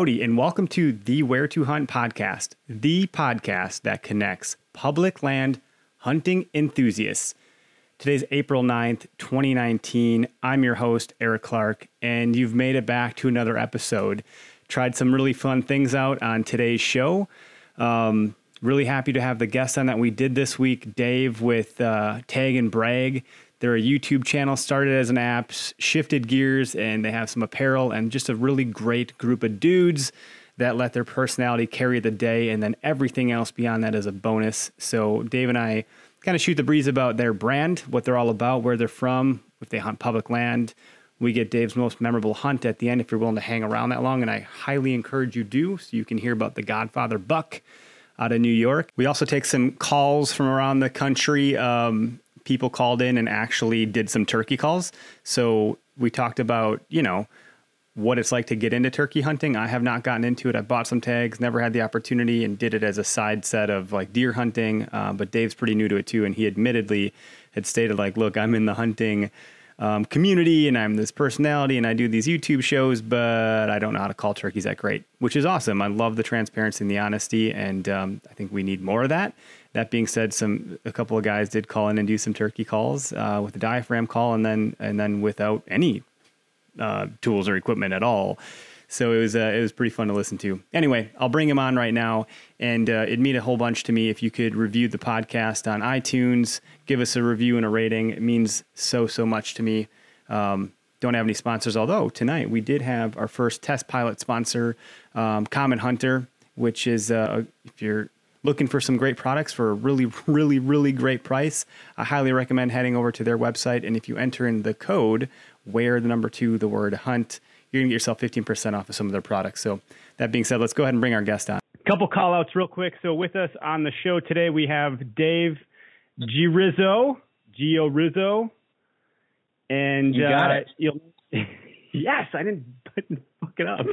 Howdy, and welcome to the Where to Hunt podcast, the podcast that connects public land hunting enthusiasts. Today's April 9th, 2019. I'm your host, Eric Clark, and you've made it back to another episode. Tried some really fun things out on today's show. Um, really happy to have the guest on that we did this week, Dave with uh, Tag and Brag. They're a YouTube channel, started as an app, shifted gears, and they have some apparel and just a really great group of dudes that let their personality carry the day, and then everything else beyond that is a bonus. So Dave and I kind of shoot the breeze about their brand, what they're all about, where they're from, if they hunt public land. We get Dave's most memorable hunt at the end if you're willing to hang around that long, and I highly encourage you do, so you can hear about the Godfather buck out of New York. We also take some calls from around the country. Um, people called in and actually did some turkey calls. So we talked about, you know, what it's like to get into turkey hunting. I have not gotten into it. I bought some tags, never had the opportunity, and did it as a side set of like deer hunting. Uh, but Dave's pretty new to it too, and he admittedly had stated like, "Look, I'm in the hunting." Um, community and I'm this personality and I do these YouTube shows, but I don't know how to call turkeys that great, which is awesome. I love the transparency and the honesty, and um, I think we need more of that. That being said, some a couple of guys did call in and do some turkey calls uh, with a diaphragm call, and then and then without any uh, tools or equipment at all. So it was uh, it was pretty fun to listen to. Anyway, I'll bring him on right now, and uh, it'd mean a whole bunch to me if you could review the podcast on iTunes, give us a review and a rating. It means so so much to me. Um, don't have any sponsors, although tonight we did have our first test pilot sponsor, um, Common Hunter, which is uh, if you're looking for some great products for a really, really, really great price, I highly recommend heading over to their website. And if you enter in the code, where the number two, the word hunt, you're gonna get yourself 15% off of some of their products. So that being said, let's go ahead and bring our guest on. Couple call outs real quick. So with us on the show today, we have Dave Giarrizzo, Gio Rizzo. And You got uh, it. You'll, yes, I didn't, I didn't fuck it up.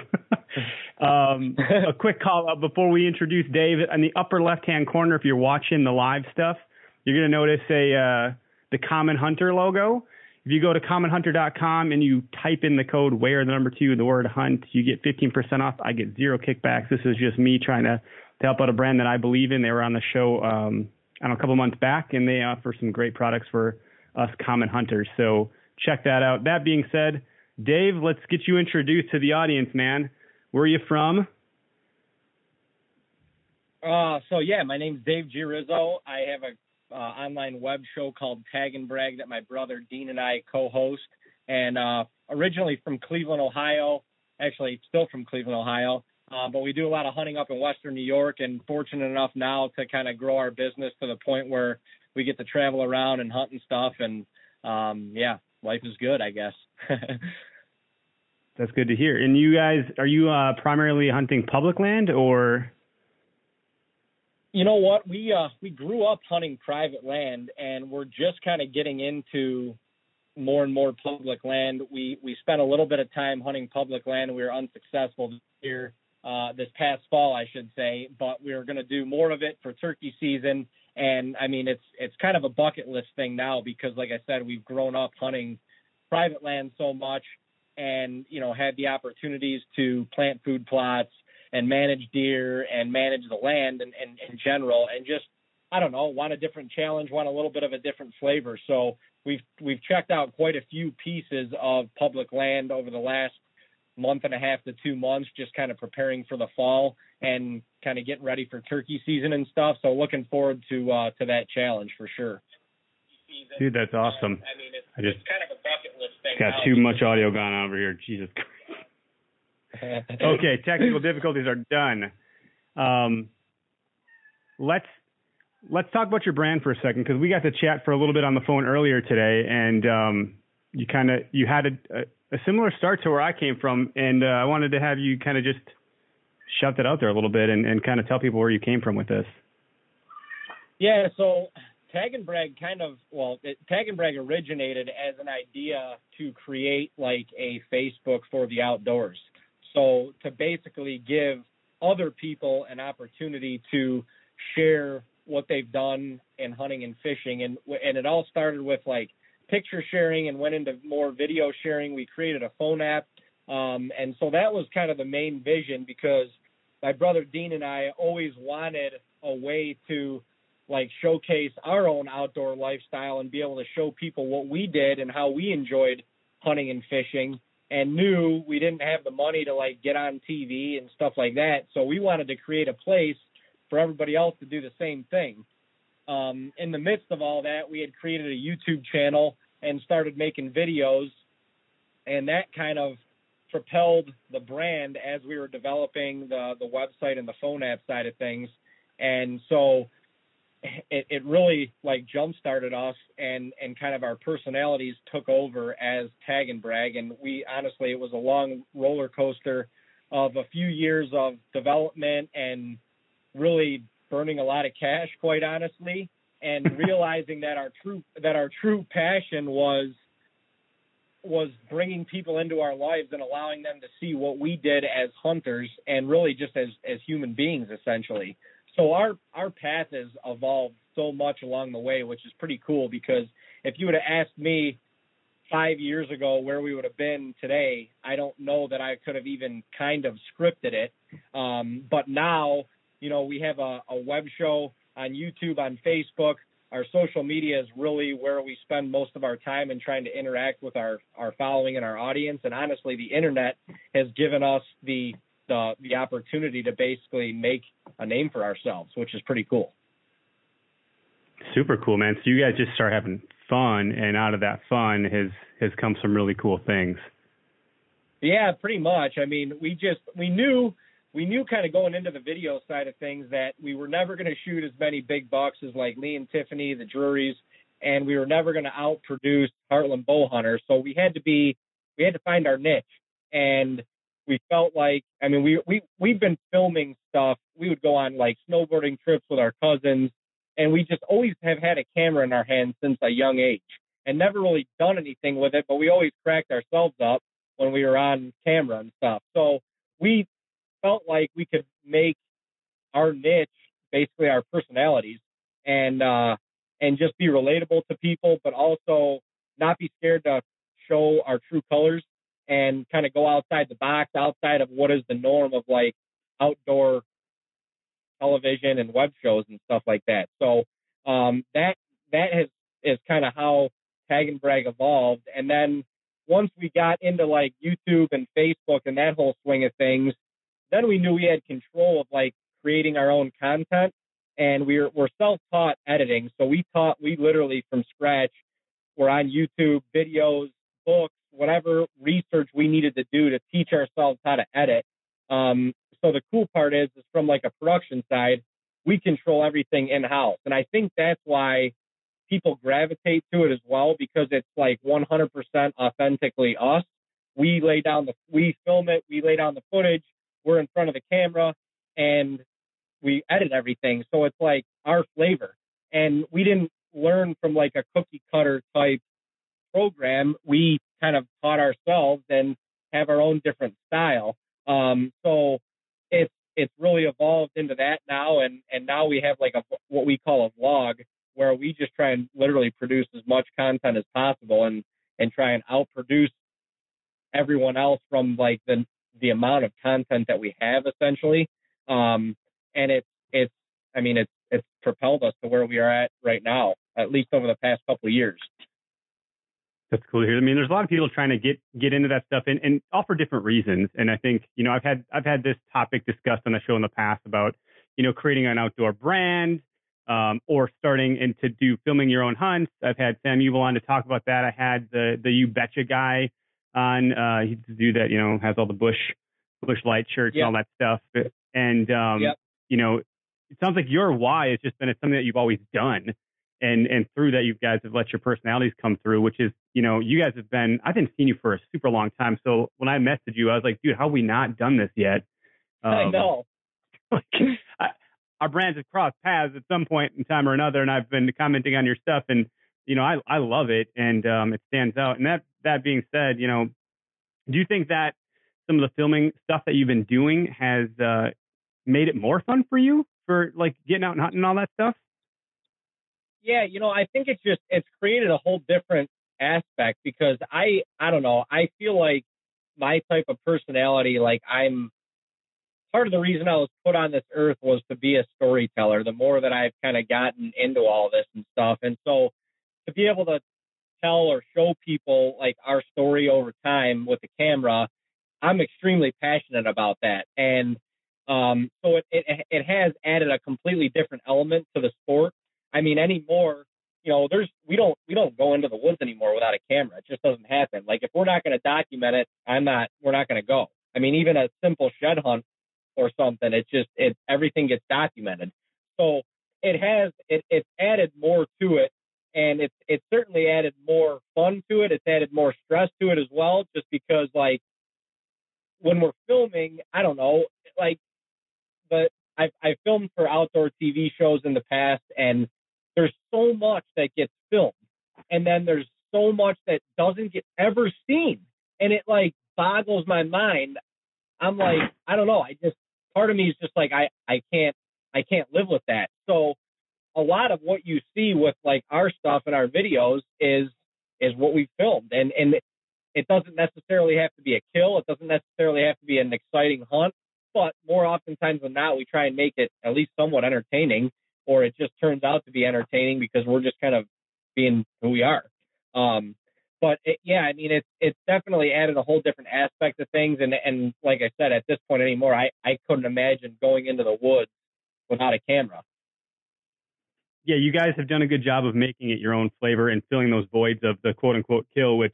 um, a quick call out before we introduce Dave. In the upper left hand corner, if you're watching the live stuff, you're going to notice a uh, the Common Hunter logo. If you go to commonhunter.com and you type in the code where the number two, the word hunt, you get 15% off. I get zero kickbacks. This is just me trying to, to help out a brand that I believe in. They were on the show um, I don't know, a couple months back, and they offer some great products for us common hunters. So check that out. That being said, Dave, let's get you introduced to the audience, man. Where are you from? Uh, so yeah, my name's Dave Giarrizzo. I have a uh, online web show called Tag and Brag that my brother Dean and I co-host. And uh, originally from Cleveland, Ohio, actually still from Cleveland, Ohio. Uh, but we do a lot of hunting up in Western New York, and fortunate enough now to kind of grow our business to the point where we get to travel around and hunt and stuff. And um, yeah, life is good, I guess. That's good to hear. And you guys, are you uh, primarily hunting public land or? you know what we uh we grew up hunting private land and we're just kind of getting into more and more public land we we spent a little bit of time hunting public land we were unsuccessful this year uh this past fall i should say but we are going to do more of it for turkey season and i mean it's it's kind of a bucket list thing now because like i said we've grown up hunting private land so much and you know had the opportunities to plant food plots and manage deer and manage the land and, and in general and just I don't know, want a different challenge, want a little bit of a different flavor. So we've we've checked out quite a few pieces of public land over the last month and a half to two months, just kind of preparing for the fall and kind of getting ready for turkey season and stuff. So looking forward to uh, to that challenge for sure. Dude, that's awesome. I mean, it's, I just it's kind of a bucket list thing. got now. too much audio going on over here. Jesus. okay, technical difficulties are done. Um, let's let's talk about your brand for a second because we got to chat for a little bit on the phone earlier today, and um, you kind of you had a, a, a similar start to where I came from, and uh, I wanted to have you kind of just shout that out there a little bit and, and kind of tell people where you came from with this. Yeah, so Tag and Brag kind of well, it, Tag and Brag originated as an idea to create like a Facebook for the outdoors. So to basically give other people an opportunity to share what they've done in hunting and fishing, and and it all started with like picture sharing and went into more video sharing. We created a phone app, um, and so that was kind of the main vision because my brother Dean and I always wanted a way to like showcase our own outdoor lifestyle and be able to show people what we did and how we enjoyed hunting and fishing and knew we didn't have the money to like get on TV and stuff like that. So we wanted to create a place for everybody else to do the same thing. Um, in the midst of all that, we had created a YouTube channel and started making videos, and that kind of propelled the brand as we were developing the the website and the phone app side of things. And so it, it really like jump started us and and kind of our personalities took over as tag and brag and we honestly it was a long roller coaster of a few years of development and really burning a lot of cash quite honestly and realizing that our true that our true passion was was bringing people into our lives and allowing them to see what we did as hunters and really just as as human beings essentially so our our path has evolved so much along the way, which is pretty cool because if you would have asked me five years ago where we would have been today, I don't know that I could have even kind of scripted it. Um, but now, you know, we have a, a web show on YouTube, on Facebook. Our social media is really where we spend most of our time in trying to interact with our, our following and our audience. And honestly, the internet has given us the the the opportunity to basically make a name for ourselves, which is pretty cool. Super cool, man. So you guys just start having fun, and out of that fun has has come some really cool things. Yeah, pretty much. I mean, we just we knew we knew kind of going into the video side of things that we were never going to shoot as many big as like Lee and Tiffany, the Drurys, and we were never going to outproduce Heartland Bowhunter. So we had to be we had to find our niche, and we felt like I mean we we we've been filming stuff. We would go on like snowboarding trips with our cousins, and we just always have had a camera in our hands since a young age, and never really done anything with it. But we always cracked ourselves up when we were on camera and stuff. So we felt like we could make our niche basically our personalities and uh and just be relatable to people but also not be scared to show our true colors and kind of go outside the box, outside of what is the norm of like outdoor television and web shows and stuff like that. So um, that that has is kind of how Tag and Brag evolved. And then once we got into like YouTube and Facebook and that whole swing of things, then we knew we had control of like creating our own content. And we're we're self-taught editing, so we taught we literally from scratch. We're on YouTube videos, books, whatever research we needed to do to teach ourselves how to edit. Um, so the cool part is, is from like a production side, we control everything in house, and I think that's why people gravitate to it as well because it's like 100% authentically us. We lay down the, we film it, we lay down the footage, we're in front of the camera, and we edit everything. So it's like our flavor, and we didn't learn from like a cookie cutter type program. We kind of taught ourselves and have our own different style. Um, so it's it's really evolved into that now, and and now we have like a what we call a vlog where we just try and literally produce as much content as possible and and try and outproduce everyone else from like the the amount of content that we have essentially. Um, and it's it's I mean it's it's propelled us to where we are at right now, at least over the past couple of years. That's cool to hear. I mean, there's a lot of people trying to get get into that stuff, and, and all for different reasons. And I think you know, I've had I've had this topic discussed on the show in the past about you know creating an outdoor brand um, or starting and to do filming your own hunts. I've had Sam Ubel on to talk about that. I had the the You Betcha guy on. Uh, he's the dude that you know has all the bush Busch Light shirts Yep. and all that stuff. And um, Yep. you know, it sounds like your why has just been it's something that you've always done. And and through that, you guys have let your personalities come through, which is, you know, you guys have been. I've been seeing you for a super long time. So when I messaged you, I was like, dude, how have we not done this yet? I Um, know. like, I, our brands have crossed paths at some point in time or another, and I've been commenting on your stuff, and you know, I I love it, and um, it stands out. And that that being said, you know, do you think that some of the filming stuff that you've been doing has uh, made it more fun for you for like getting out and hunting and all that stuff? Yeah, you know, I think it's just it's created a whole different aspect because I I don't know, I feel like my type of personality, like I'm part of the reason I was put on this earth was to be a storyteller. The more that I've kind of gotten into all this and stuff, and so to be able to tell or show people like our story over time with the camera, I'm extremely passionate about that, and um, so it, it it has added a completely different element to the sport. I mean, anymore, you know, there's we don't we don't go into the woods anymore without a camera. It just doesn't happen. Like if we're not going to document it, I'm not. We're not going to go. I mean, even a simple shed hunt or something, it's just it everything gets documented. So it has it it's added more to it, and it's it's certainly added more fun to it. It's added more stress to it as well, just because like when we're filming, I don't know, like but I've I've filmed for outdoor TV shows in the past, and there's so much that gets filmed, and then there's so much that doesn't get ever seen, and it like boggles my mind. I'm like, I don't know. I just part of me is just like I I can't I can't live with that. So a lot of what you see with like our stuff and our videos is is what we filmed, and and it doesn't necessarily have to be a kill. It doesn't necessarily have to be an exciting hunt but more oftentimes than not, we try and make it at least somewhat entertaining, or it just turns out to be entertaining because we're just kind of being who we are. Um, but it, yeah, I mean, it's it's definitely added a whole different aspect of things, and and like I said, at this point anymore, I I couldn't imagine going into the woods without a camera. Yeah, you guys have done a good job of making it your own flavor and filling those voids of the quote unquote kill, which,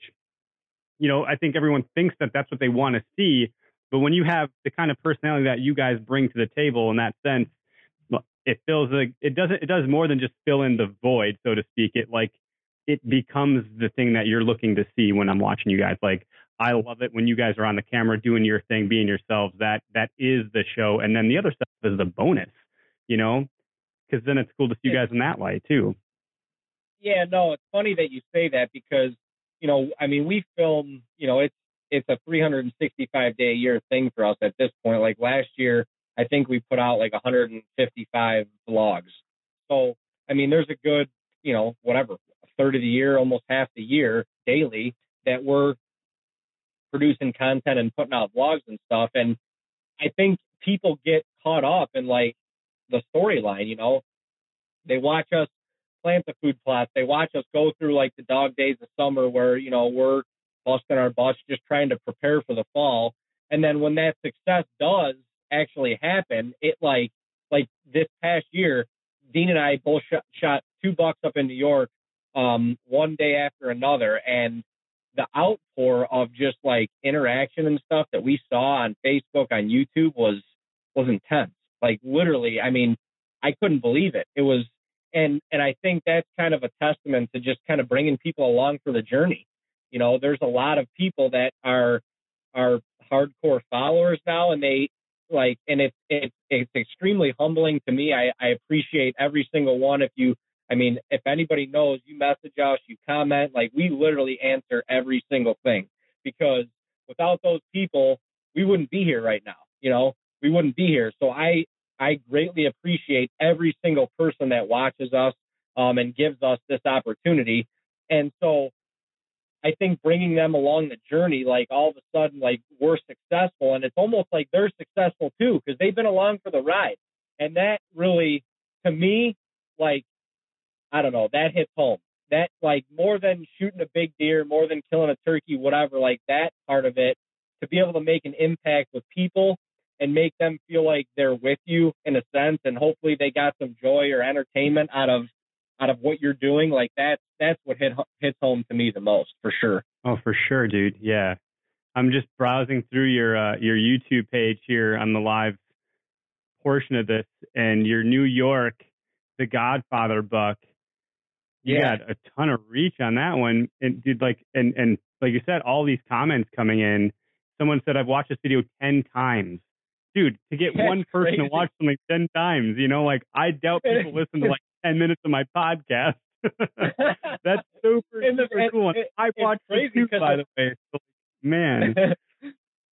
you know, I think everyone thinks that that's what they want to see. But when you have the kind of personality that you guys bring to the table in that sense, it fills like it doesn't. It does more than just fill in the void, so to speak. It like it becomes the thing that you're looking to see when I'm watching you guys. Like I love it when you guys are on the camera doing your thing, being yourselves. That that is the show, and then the other stuff is the bonus. You know, because then it's cool to see you guys in that light too. Yeah, no, it's funny that you say that because you know, I mean, we film. You know, it's it's a 365 day a year thing for us at this point. Like last year, I think we put out like 155 vlogs. So, I mean, there's a good, you know, whatever, a third of the year, almost half the year daily that we're producing content and putting out vlogs and stuff. And I think people get caught up in like the storyline, you know, they watch us plant the food plots. They watch us go through like the dog days of summer where, you know, we're busting our butts just trying to prepare for the fall. And then when that success does actually happen, it like like this past year, Dean and I both shot, shot two bucks up in New York, um, one day after another, and the outpour of just like interaction and stuff that we saw on Facebook, on YouTube was was intense. Like literally, I mean, I couldn't believe it. It was, and and I think that's kind of a testament to just kind of bringing people along for the journey. You know, there's a lot of people that are are hardcore followers now, and they like, and it's it's it's extremely humbling to me. I I appreciate every single one. If you, I mean, if anybody knows, you message us, you comment, like we literally answer every single thing because without those people, we wouldn't be here right now. You know, we wouldn't be here. So I I greatly appreciate every single person that watches us um, and gives us this opportunity. And so I think bringing them along the journey, like all of a sudden, like we're successful, and it's almost like they're successful too because they've been along for the ride, and that really, to me, like I don't know, that hits home. that like more than shooting a big deer, more than killing a turkey, whatever, like that part of it, to be able to make an impact with people and make them feel like they're with you in a sense, and hopefully they got some joy or entertainment out of out of what you're doing. Like that, that's what hit hits home to me the most for sure. Oh, for sure, dude. Yeah, I'm just browsing through your uh, your YouTube page here on the live portion of this, and your New York, The Godfather buck. You Yeah. got a ton of reach on that one, and dude, like, and and like you said, all these comments coming in. Someone said I've watched this video ten times. Dude, to get That's one person to watch something ten times, you know, like I doubt people listen to like ten minutes of my podcast. That's super, And the- super and cool. And it- I watched it crazy too, by the way. So, man,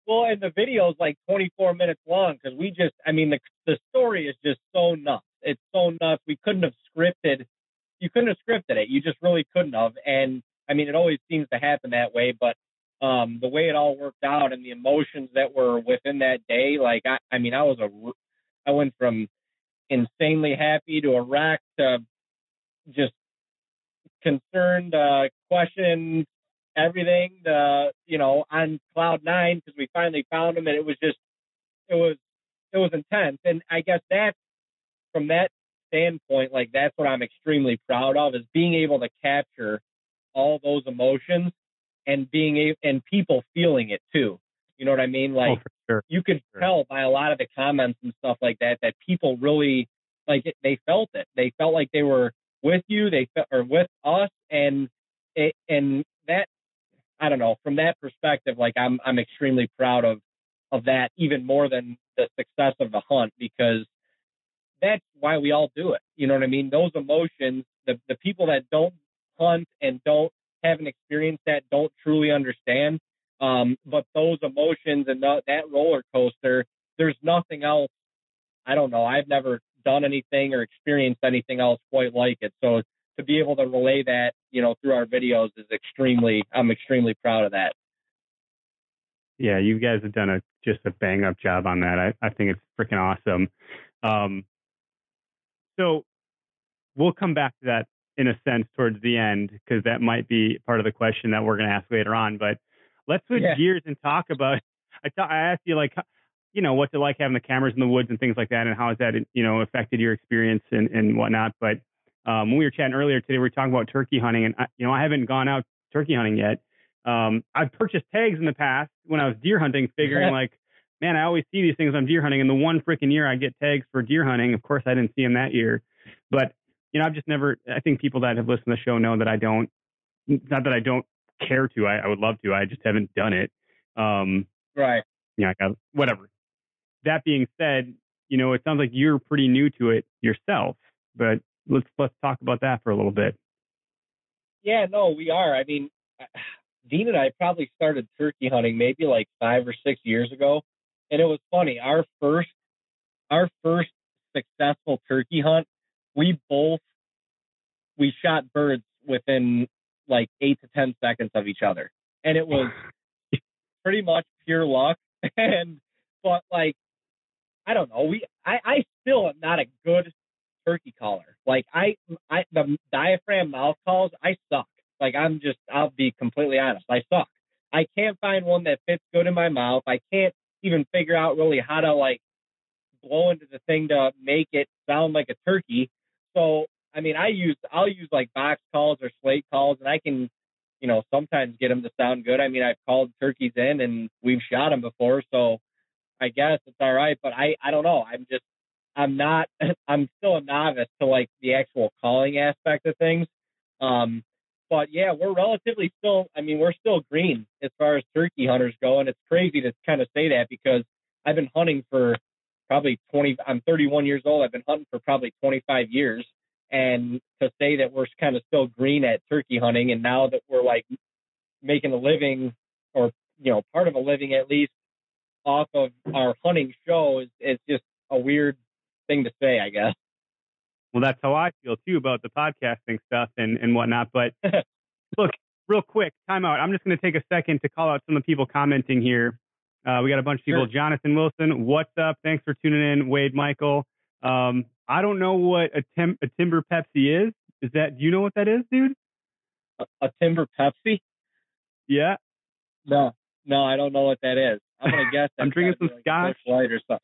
well, and the video's like 24 minutes long because we just, I mean, the the story is just so nuts. It's so nuts. We couldn't have scripted. You couldn't have scripted it. You just really couldn't have. And I mean, it always seems to happen that way, but um, the way it all worked out and the emotions that were within that day, like I, I mean, I was a, I went from insanely happy to a wreck to just concerned, uh, question everything, uh, you know, on cloud nine because we finally found him, and it was just, it was, it was intense, and I guess that from that standpoint, like that's what I'm extremely proud of is being able to capture all those emotions and being able and people feeling it too. You know what I mean? Oh, like oh, sure. you could Sure. tell by a lot of the comments and stuff like that that people really like it, they felt it. They felt like they were with you. They felt or with us, and it, and that I don't know from that perspective. Like I'm I'm extremely proud of of that even more than the success of the hunt because that's why we all do it. You know what I mean? Those emotions, the the people that don't hunt and don't haven't experienced that don't truly understand. Um, but those emotions and the, that roller coaster, there's nothing else. I don't know. I've never done anything or experienced anything else quite like it. So to be able to relay that, you know, through our videos is extremely. I'm extremely proud of that. Yeah, you guys have done a just a bang up job on that. I, I think it's freaking awesome. Um, so we'll come back to that in a sense towards the end because that might be part of the question that we're going to ask later on. But let's switch Yeah. gears and talk about. I thought I asked you like, you know, what's it like having the cameras in the woods and things like that, and how has that you know affected your experience and, and whatnot. But um, when we were chatting earlier today, we were talking about turkey hunting, and I, you know, I haven't gone out turkey hunting yet. Um, I've purchased tags in the past when I was deer hunting, figuring like, man, I always see these things on deer hunting, and the one freaking year I get tags for deer hunting, of course I didn't see them that year, but you know, I've just never. I think people that have listened to the show know that I don't. Not that I don't care to. I, I would love to. I just haven't done it. Um, Right. yeah, I got whatever. That being said, you know, it sounds like you're pretty new to it yourself, but let's let's talk about that for a little bit. Yeah, no, we are. I mean, Dean and I probably started turkey hunting maybe like five or six years ago, and it was funny. Our first, our first successful turkey hunt, we both we shot birds within like eight to ten seconds of each other, and it was pretty much pure luck. And but like, I don't know. We I I still am not a good turkey caller. Like I I the diaphragm mouth calls, I suck. Like I'm just I'll be completely honest. I suck. I can't find one that fits good in my mouth. I can't even figure out really how to like blow into the thing to make it sound like a turkey. So I mean, I use I'll use like box calls or slate calls, and I can, you know, sometimes get them to sound good. I mean, I've called turkeys in and we've shot them before, so I guess it's all right. But I I don't know. I'm just I'm not I'm still a novice to like the actual calling aspect of things. Um, but yeah, we're relatively still. I mean, we're still green as far as turkey hunters go, and it's crazy to kind of say that because I've been hunting for probably 20. I'm 31 years old. I've been hunting for probably 25 years, and to say that we're kind of still green at turkey hunting, and now that we're like making a living, or you know, part of a living at least off of our hunting show is is just a weird thing to say, I guess. Well, that's how I feel too about the podcasting stuff and, and whatnot. But look, real quick, time out. I'm just going to take a second to call out some of the people commenting here. Uh, we got a bunch of people. Sure. Jonathan Wilson, what's up? Thanks for tuning in. Wade Michael. Um, I don't know what a, tim- a timber Pepsi is. Is that, do you know what that is, dude? a, a Timber Pepsi? Yeah. No, no, I don't know what that is. I'm gonna guess. I'm drinking some like scotch. Light or something.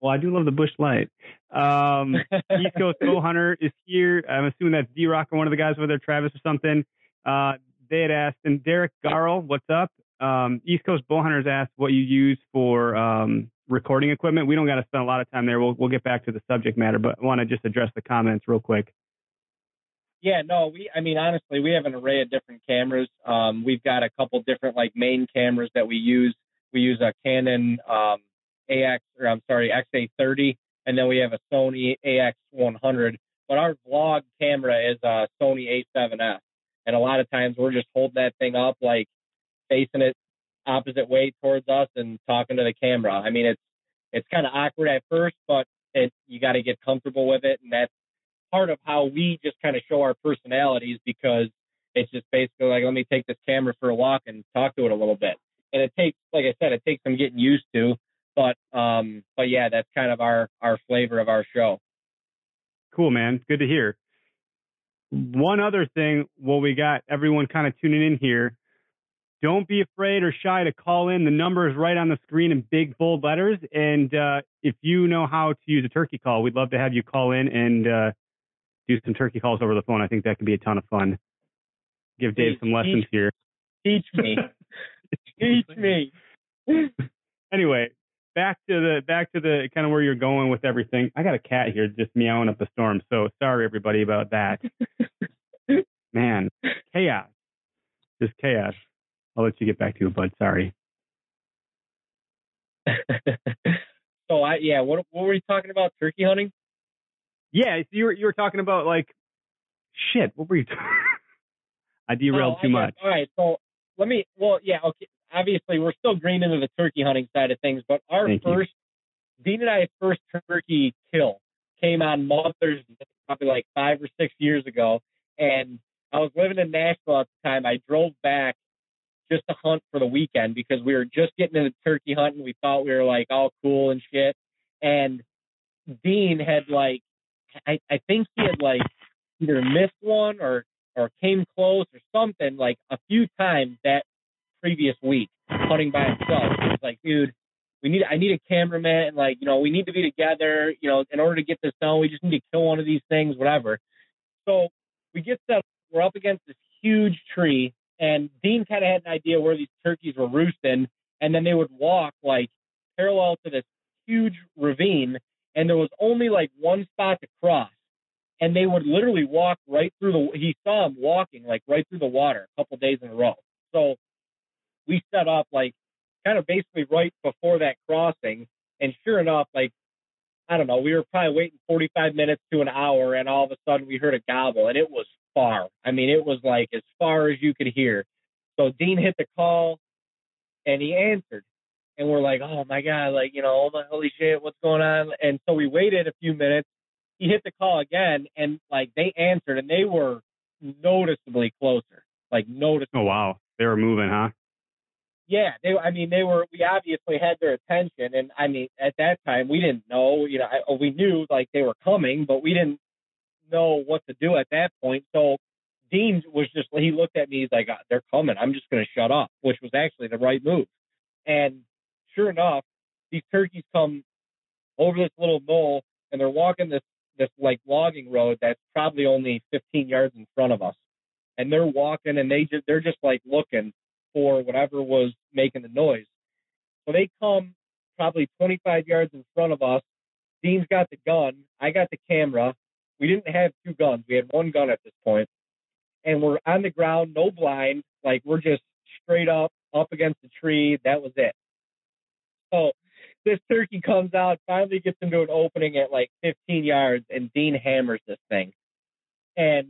Well, I do love the Busch Light. Um, East Coast Bow Hunter is here. I'm assuming that's D Rock or one of the guys over there, Travis or something. Uh, they had asked, and Derek Garl, what's up? Um, East Coast Bow Hunters asked what you use for um, recording equipment. We don't got to spend a lot of time there. We'll we'll get back to the subject matter, but I want to just address the comments real quick. Yeah, no, we. I mean, honestly, we have an array of different cameras. Um, we've got a couple different like main cameras that we use. We use a Canon um, AX, or I'm sorry, XA30, and then we have a Sony AX100. But our vlog camera is a Sony A7S, and a lot of times we're just holding that thing up, like facing it opposite way towards us and talking to the camera. I mean, it's it's kind of awkward at first, but it you got to get comfortable with it, and that's part of how we just kind of show our personalities because it's just basically like let me take this camera for a walk and talk to it a little bit. And it takes, like I said, it takes some getting used to. But um, but yeah, that's kind of our our flavor of our show. Cool, man. Good to hear. One other thing, while we got everyone kind of tuning in here, don't be afraid or shy to call in. The number is right on the screen in big bold letters. And uh, if you know how to use a turkey call, we'd love to have you call in and uh, do some turkey calls over the phone. I think that could be a ton of fun. Give Dave Teach- some lessons teach- here. Teach me, teach me. Anyway, back to the back to the kind of where you're going with everything. I got a cat here just meowing up a storm, so sorry everybody about that. Man, chaos, just chaos. I'll let you get back to it, bud. Sorry. so I yeah, what what were we talking about? Turkey hunting? Yeah, so you were you were talking about like shit. What were you? I derailed Oh, too I much. All right, so let me. Well, yeah, okay. Obviously, we're still green into the turkey hunting side of things, but our Thank you. first Dean and I's first turkey kill came on Mother's Day, probably like five or six years ago, and I was living in Nashville at the time. I drove back just to hunt for the weekend because we were just getting into turkey hunting. We thought we were like all cool and shit, and Dean had like, I, I think he had like either missed one or or came close or something like a few times that previous week hunting by himself. He was like, dude, we need I need a cameraman and like, you know, we need to be together, you know, in order to get this done, we just need to kill one of these things, whatever. So we get set up, we're up against this huge tree and Dean kinda had an idea where these turkeys were roosting and then they would walk like parallel to this huge ravine and there was only like one spot to cross and they would literally walk right through the he saw them walking like right through the water a couple days in a row. So we set up like kind of basically right before that crossing and sure enough like i don't know we were probably waiting 45 minutes to an hour and all of a sudden we heard a gobble and it was far. I mean it was like as far as you could hear. So dean hit the call and he answered. And we're like oh my god like you know oh my holy shit what's going on? And so we waited a few minutes. He hit the call again and like they answered and they were noticeably closer like noticeably Oh wow, they were moving, huh? Yeah they i mean they were we obviously had their attention and i mean at that time we didn't know you know I, we knew like they were coming but we didn't know what to do at that point. So dean was just he looked at me he's like "Ah, they're coming i'm just going to shut up which was actually the right move. And sure enough these turkeys come over this little knoll and they're walking this this like logging road that's probably only 15 yards in front of us. And they're walking and they just they're just like looking for whatever was making the noise. So they come probably 25 yards in front of us. Dean's got the gun. I got the camera. We didn't have two guns. We had one gun at this point. And we're on the ground, no blind. Like we're just straight up, up against the tree. That was it. So this turkey comes out, finally gets into an opening at like 15 yards, and Dean hammers this thing. And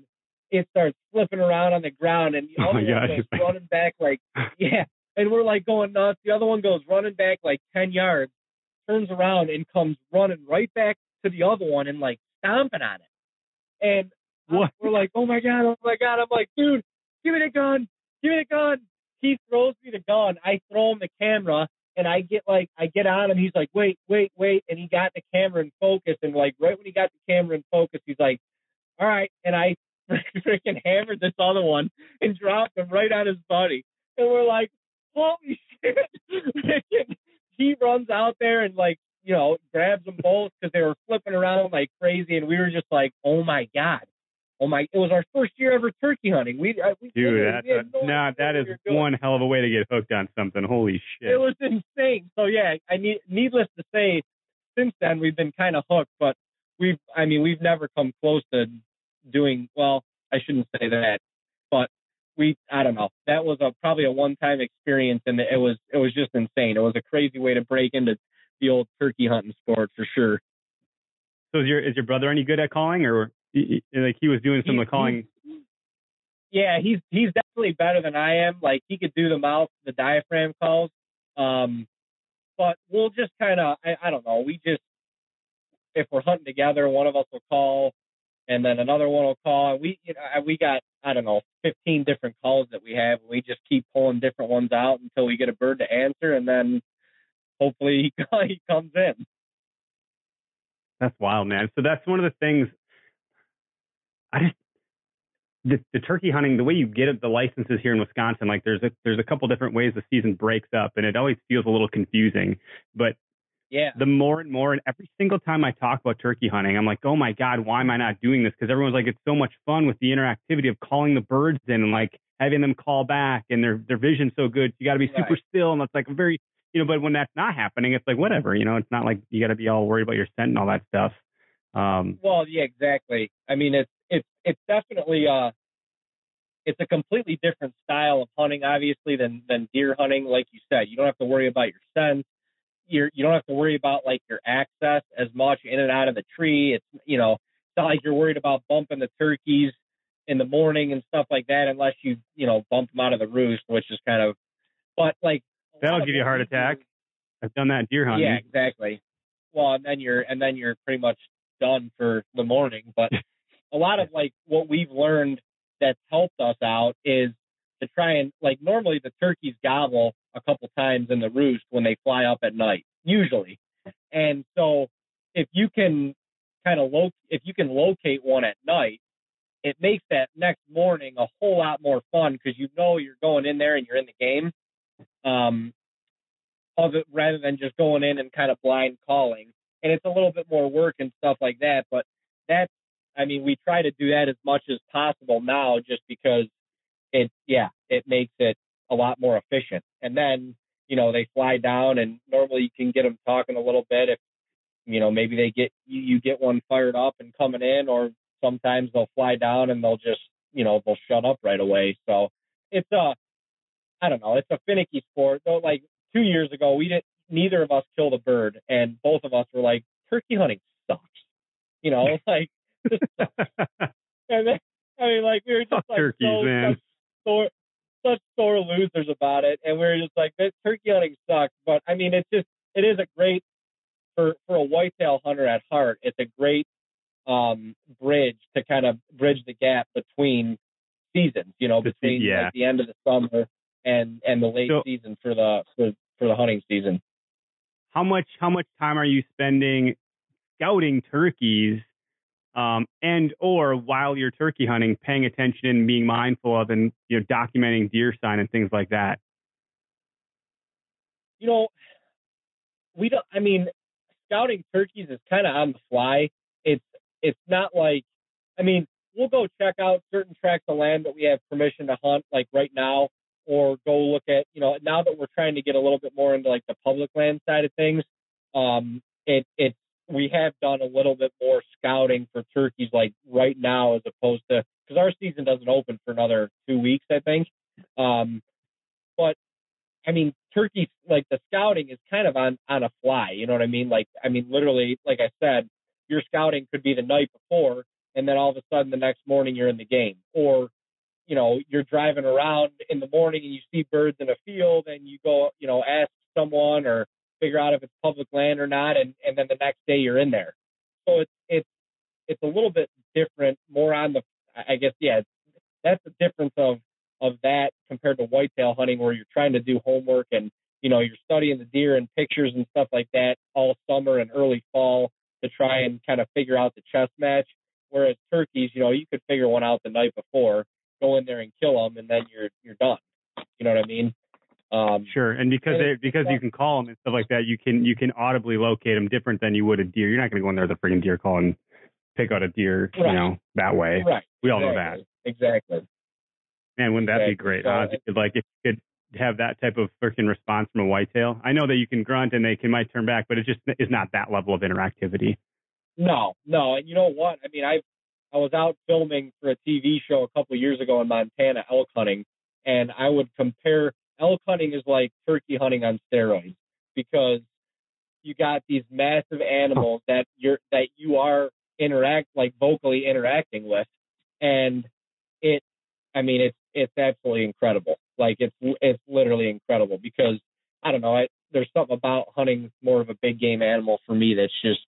it starts flipping around on the ground, and the Oh other my one goes running back like yeah, and we're like going nuts. The other one goes running back like ten yards, turns around and comes running right back to the other one and like stomping on it. And What? we're like, oh my god, oh my god. I'm like, dude, give me the gun, give me the gun. He throws me the gun. I throw him the camera, and I get like, I get on him. He's like, wait, wait, wait, and he got the camera in focus. And like right when he got the camera in focus, he's like, all right. And I freaking hammered this other one and dropped him right on his buddy. And we're like, holy shit! He runs out there and like you know grabs them both because they were flipping around like crazy, and we were just like, oh my god. Oh my! It was our first year ever turkey hunting. We, uh, we Dude, that's had a, no nah, that is we one hell of a way to get hooked on something. Holy shit. It was insane. So yeah, I need needless to say, since then we've been kind of hooked, but we've I mean we've never come close to doing well. I shouldn't say that, but we I don't know. That was a probably a one time experience, and it was it was just insane. It was a crazy way to break into the old turkey hunting sport for sure. so is your is your brother any good at calling, or like he was doing some He- of the calling? yeah, he's he's definitely better than I am. Like he could do the mouth, the diaphragm calls. Um, but we'll just kind of I, I don't know. We just if we're hunting together, one of us will call, and then another one will call, and we you know we got I don't know 15 different calls that we have. We just keep pulling different ones out until we get a bird to answer, and then hopefully he he comes in. That's wild, man. So that's one of the things. I just the, the turkey hunting, the way you get the licenses here in Wisconsin, like there's a there's a couple different ways the season breaks up, and it always feels a little confusing. But Yeah, the more and more, and every single time I talk about turkey hunting, I'm like, oh my god, why am I not doing this? Because everyone's like, it's so much fun with the interactivity of calling the birds in and like having them call back, and their their vision's so good. You got to be super Right. still, and it's like a very, you know. But when that's not happening, it's like whatever, you know. It's not like you got to be all worried about your scent and all that stuff. Um, Well, yeah, exactly. I mean, it's it's it's definitely uh, it's a completely different style of hunting, obviously, than than deer hunting. Like you said, you don't have to worry about your scent. You're you don't have to worry about like your access as much in and out of the tree. It's you know, it's not like you're worried about bumping the turkeys in the morning and stuff like that, unless you you know bump them out of the roost, which is kind of. But like That'll give you a heart attack. I've done that deer hunting. yeah, exactly. Well, and then you're and then you're pretty much done for the morning. But a lot of like what we've learned that's helped us out is to try and like normally the turkeys gobble a couple times in the roost when they fly up at night, usually. And so if you can kind of lo- if you can locate one at night, it makes that next morning a whole lot more fun because you know you're going in there and you're in the game. Um, of it rather than just going in and kind of blind calling. And it's a little bit more work and stuff like that. But that's, I mean, we try to do that as much as possible now just because it, yeah, it makes it a lot more efficient. And then, you know, they fly down and normally you can get them talking a little bit if, you know, maybe they get, you, you get one fired up and coming in, or sometimes they'll fly down and they'll just, you know, they'll shut up right away. So it's a, I don't know, it's a finicky sport. Though, like two years ago, we didn't. Neither of us killed a bird, and both of us were like, "Turkey hunting sucks." You know, like, and then, I mean, like we were just Fuck like turkeys, so, man. sore, such sore losers about it, and we were just like, "This turkey hunting sucks." But I mean, it's just, it is a great for for a whitetail hunter at heart. It's a great um bridge to kind of bridge the gap between seasons. You know, between yeah. like the end of the summer and and the late So- season for the for, for the hunting season. how much how much time are you spending scouting turkeys um, and or while you're turkey hunting paying attention and being mindful of and you know documenting deer sign and things like that You know, we don't. I mean, scouting turkeys is kind of on the fly. It's it's not like. I mean, we'll go check out certain tracts of land that we have permission to hunt, like right now, or go look at. You know, now that we're trying to get a little bit more into like the public land side of things, um, it it we have done a little bit more scouting for turkeys like right now as opposed to because our season doesn't open for another two weeks, I think. Um, but I mean, turkeys like the scouting is kind of on on a fly. You know what I mean? Like, I mean, literally, like I said, your scouting could be the night before, and then all of a sudden the next morning you're in the game, or you know, you're driving around in the morning and you see birds in a field, and you go, you know, ask someone or figure out if it's public land or not, and and then the next day you're in there. So it's it's it's a little bit different, more on the, I guess, yeah, that's the difference of of that compared to whitetail hunting where you're trying to do homework and you know you're studying the deer and pictures and stuff like that all summer and early fall to try and kind of figure out the chess match Whereas turkeys, you know, you could figure one out the night before, go in there and kill them, and then you're you're done. You know what I mean? Um, Sure, and because And they because you can call them and stuff like that, you can you can audibly locate them different than you would a deer. You're not going to go in there with a freaking deer call and pick out a deer, you know, that way. right. We all know that. Exactly. Exactly. Man, wouldn't that be great? So Honestly, like if you could have that type of freaking response from a whitetail. I know that you can grunt and they can might turn back, but it just is not that level of interactivity. No, no. And you know what? I mean, I I was out filming for a TV show a couple of years ago in Montana elk hunting, and I would compare elk hunting is like turkey hunting on steroids because you got these massive animals that you're that you are interact like vocally interacting with, and it. I mean, it's it's absolutely incredible. Like it's it's literally incredible because I don't know. I, there's something about hunting more of a big game animal for me that's just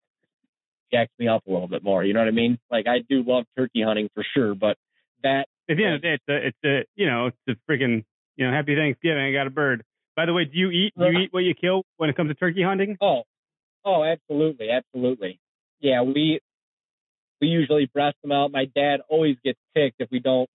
jacks me up a little bit more. You know what I mean? Like I do love turkey hunting for sure, but that At the end of the day, it's a, it's a you know, it's a freaking you know, happy Thanksgiving. I got a bird. By the way, do you eat do you eat what you kill when it comes to turkey hunting? oh oh absolutely absolutely yeah we we usually breast them out. My dad always gets ticked if we don't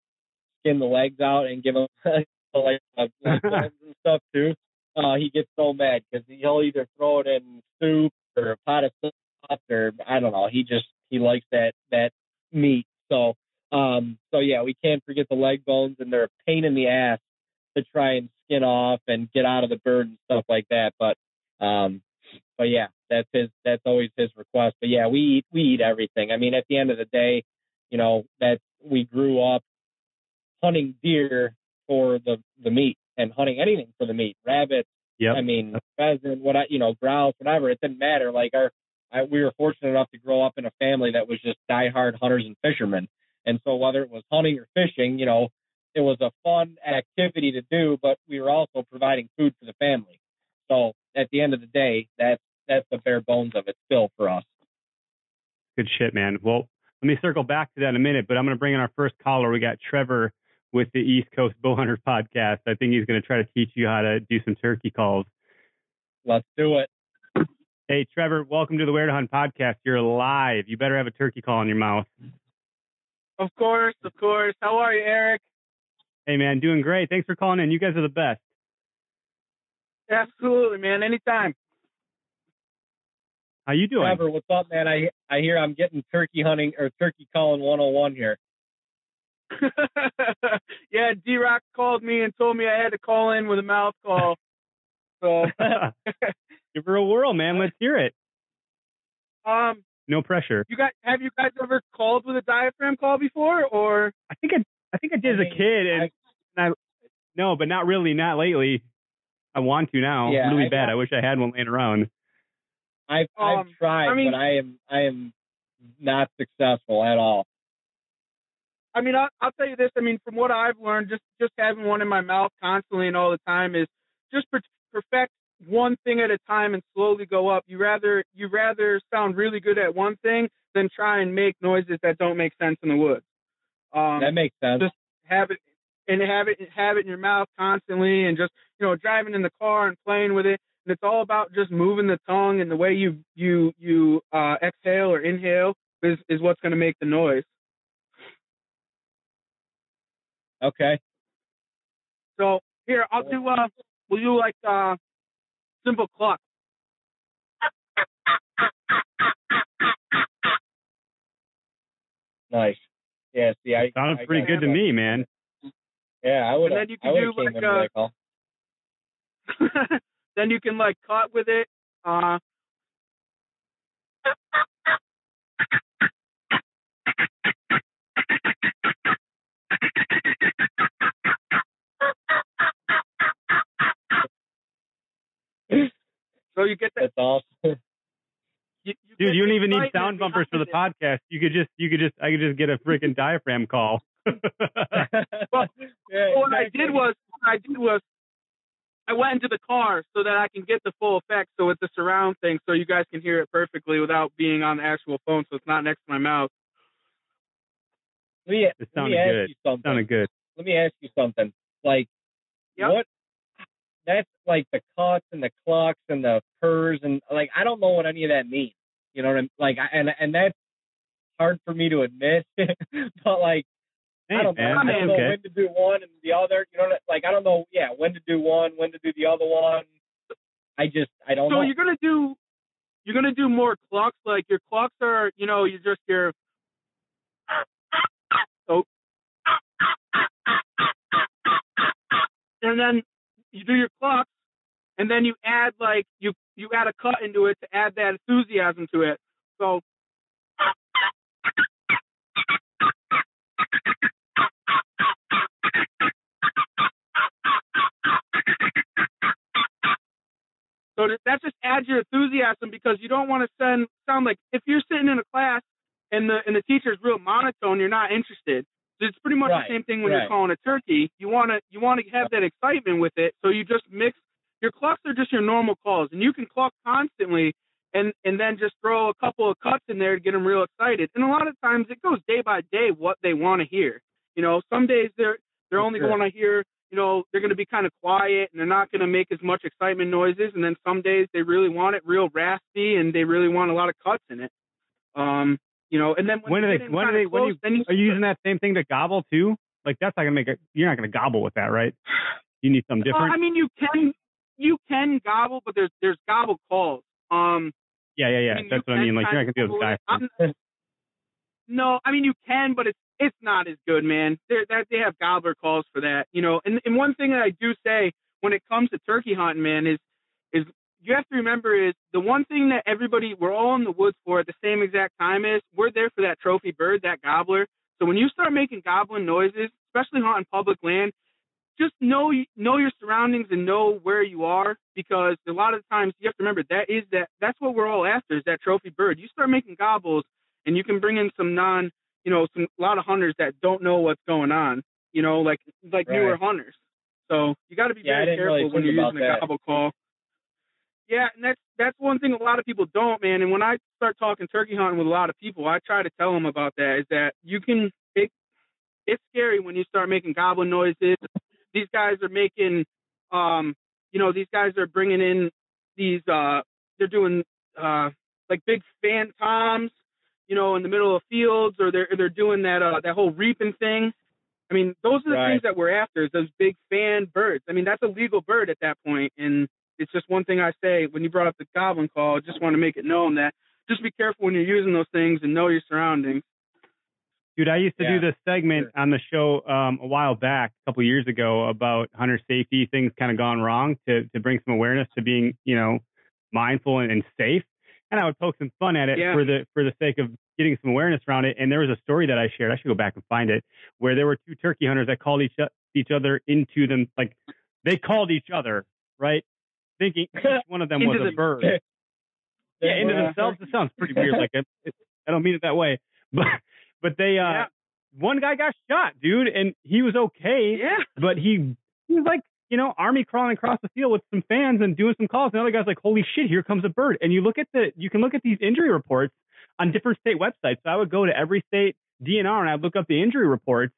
skin the legs out and give him like bones and stuff too. Uh, he gets so mad because he'll either throw it in soup or a pot of sauce or I don't know. He just he likes that that meat. So um so yeah, we can't forget the leg bones and they're a pain in the ass to try and skin off and get out of the bird and stuff like that. But um but yeah, that's his that's always his request. But yeah, we eat we eat everything. I mean at the end of the day, you know, that we grew up hunting deer for the the meat and hunting anything for the meat. Rabbits, Yep. I mean, pheasant, what I, you know, grouse, whatever. It didn't matter. Like our, I, we were fortunate enough to grow up in a family that was just diehard hunters and fishermen. And so whether it was hunting or fishing, you know, it was a fun activity to do, but we were also providing food for the family. So at the end of the day, that's that's the bare bones of it still for us. Good shit, man. Well, let me circle back to that in a minute, but I'm going to bring in our first caller. We got Trevor with the East Coast Bowhunters podcast. I think he's going to try to teach you how to do some turkey calls. Let's do it. Hey, Trevor, welcome to the Where to Hunt podcast. You're live. You better have a turkey call in your mouth. Of course, of course. How are you, Eric? Hey, man, doing great. Thanks for calling in. You guys are the best. Absolutely, man. Anytime. How you doing? Trevor, what's up, man? I I hear I'm getting turkey hunting or turkey calling 101 here. yeah, D Rock called me and told me I had to call in with a mouth call. So, Give her a whirl, man. Let's hear it. um, No pressure. you guys have you guys ever called with a diaphragm call before, or I think I, I think I did I as a kid, and I, no, but not really, not lately. I want to now, Yeah, really I- bad. I wish I had one laying around. I've I've Um, tried, I mean- but I am I am not successful at all. I mean, I'll, I'll tell you this. I mean, from what I've learned, just just having one in my mouth constantly and all the time is just perfect one thing at a time and slowly go up. You rather you rather sound really good at one thing than try and make noises that don't make sense in the woods. Um, that makes sense. just have it and have it have it in your mouth constantly and just you know driving in the car and playing with it and it's all about just moving the tongue and the way you you you uh exhale or inhale is is what's going to make the noise Okay. so here i'll do uh we'll do like uh simple cluck Nice. Yeah. See, I Sounded I pretty got good to that. me, man. Yeah, I would. And then you can would do like, in with uh, then you can like cut with it uh so you get that That's awesome. you, you Dude, you don't even need sound bumpers for the behind podcast. You could just, you could just, I could just get a freaking diaphragm call. Well, yeah, what I did was what I did was I went into the car so that I can get the full effect. So it's a surround thing, so you guys can hear it perfectly without being on the actual phone. So it's not next to my mouth. Let me, It let sounded me ask good. you something. Sounded good. Let me ask you something. Like, Yep. what? That's like the cuts and the clocks and the purrs and like I don't know what any of that means. You know what I'm like? I, and and that's hard for me to admit, but like Hey, I don't know. man, I don't know okay. when to do one and the other. You know, like I don't know. Yeah, when to do one, when to do the other one. I just I don't so know. you're gonna do you're gonna do more clucks. Like your clucks are, you know, you just your oh, and then you do your clucks, and then you add like you you add a cut into it to add that enthusiasm to it. So. So that just adds your enthusiasm because you don't want to send sound like if you're sitting in a class and the and the teacher's real monotone, you're not interested. So it's pretty much Right, the same thing when right. you're calling a turkey. You want to you want to have that excitement with it. So you just mix your clucks are just your normal calls, and you can cluck constantly, and and then just throw a couple of cuts in there to get them real excited. And a lot of times it goes day by day what they want to hear. You know, some days they're they're only going to hear you know, they're going to be kind of quiet and they're not going to make as much excitement noises. And then some days they really want it real raspy and they really want a lot of cuts in it. Um, you know, and then when, When they they? When do kinda they? When you? then you Are you using that same thing to gobble too? Like that's not gonna make it. You're not gonna gobble with that, right? You need something Uh, different. I mean, you can you can gobble, but there's there's gobble calls. Um, yeah, yeah, yeah. I mean, That's what I mean. Like you're not gonna do guys. gobble No, I mean you can, but it's it's not as good, man. They're, that they have gobbler calls for that, you know. And and one thing that I do say when it comes to turkey hunting, man, is is you have to remember is the one thing that everybody we're all in the woods for at the same exact time is we're there for that trophy bird, that gobbler. So when you start making gobbling noises, especially hunting public land, just know know your surroundings and know where you are because a lot of times you have to remember that is that that's what we're all after is that trophy bird. You start making gobbles and you can bring in some non you know some a lot of hunters that don't know what's going on you know like like Right. newer hunters. So you got to be Yeah, very careful really when you're using a that. gobble call. Yeah, and that's that's one thing a lot of people don't, man. And when I start talking turkey hunting with a lot of people, I try to tell them about that. Is that you can it it's scary when you start making goblin noises. These guys are making, um, you know, these guys are bringing in these. uh They're doing uh like big fan toms, you know, in the middle of fields, or they're they're doing that uh that whole reaping thing. I mean, those are the Right. things that we're after. Is those big fan birds. I mean, that's a legal bird at that point, and it's just one thing I say when you brought up the goblin call. I just want to make it known that just be careful when you're using those things and know your surroundings. Dude, I used to Yeah, do this segment on the show um, a while back, a couple years ago, about hunter safety, things kind of gone wrong to to bring some awareness to being, you know, mindful and, and safe. And I would poke some fun at it Yeah. for the for the sake of getting some awareness around it. And there was a story that I shared. I should go back and find it, where there were two turkey hunters that called each each other into them, like they called each other, right, thinking each one of them was Into a the- bird. yeah, into themselves. It sounds pretty weird. Like it, it, I don't mean it that way, but but they uh Yeah. one guy got shot, dude, and he was okay, Yeah. but he he was like you know army crawling across the field with some fans and doing some calls. And the other guy's like, holy shit, here comes a bird. And you look at the you can look at these injury reports on different state websites. So I would go to every state DNR and I'd look up the injury reports.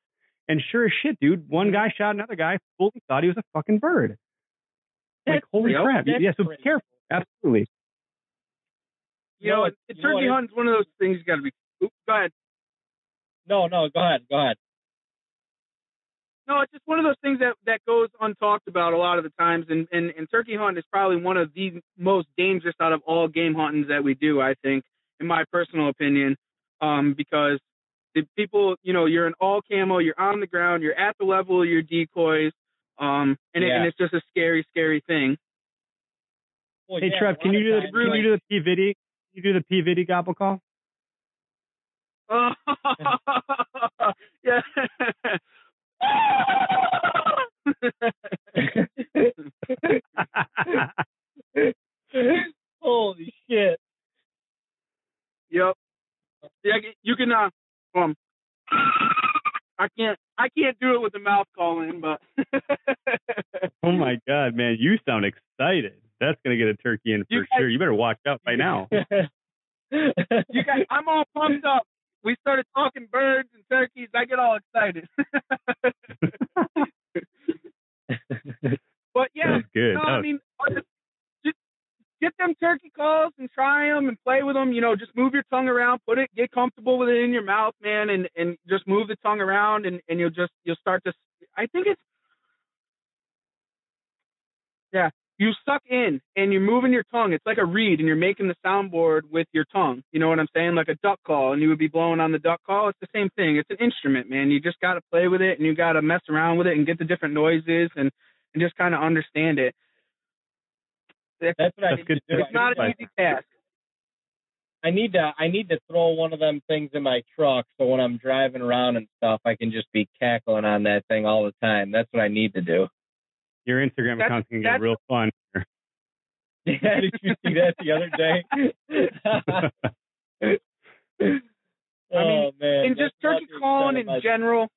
And sure as shit, dude, one guy shot another guy, fully thought he was a fucking bird. Like, holy real. crap. That's yeah, so be careful. Absolutely. You know, No, it, you know turkey what, hunting's one of those things you got to be. Oops, go ahead. No, no, go ahead, go ahead. No, it's just one of those things that that goes untalked about a lot of the times, and and, and turkey hunting is probably one of the most dangerous out of all game huntings that we do. I think, in my personal opinion, um, because the people, you know, you're in all camo, you're on the ground, you're at the level of your decoys, um, and, it, and it's just a scary, scary thing. Well, Hey yeah, Trev, can you do the times, can like- you do the P Viddy? Can you do the P Viddy gobble call? yeah. Holy shit! Yep. Yeah, you can. Uh, um, I can't. I can't do it with the mouth calling, but. oh my god, man, you sound excited. That's gonna get a turkey in for You guys- sure. You better watch out by now. you guys, I'm all pumped up. We started talking birds and turkeys. I get all excited. but yeah, That's good. no, I mean, uh, just get them turkey calls and try them and play with them. You know, just move your tongue around, put it, get comfortable with it in your mouth, man, and and just move the tongue around, and and you'll just you'll start to. I think it's yeah. You suck in and you're moving your tongue. It's like a reed, and you're making the soundboard with your tongue. You know what I'm saying? Like a duck call, and you would be blowing on the duck call. It's the same thing. It's an instrument, man. You just got to play with it, and you got to mess around with it, and get the different noises, and and just kind of understand it. That's what I need good to do. It's not an easy task. I need to I need to throw one of them things in my truck so when I'm driving around and stuff I can just be cackling on that thing all the time. That's what I need to do. Your Instagram That's- account's gonna get real fun. Yeah, did you see that the other day? oh man. and just turkey calling in general.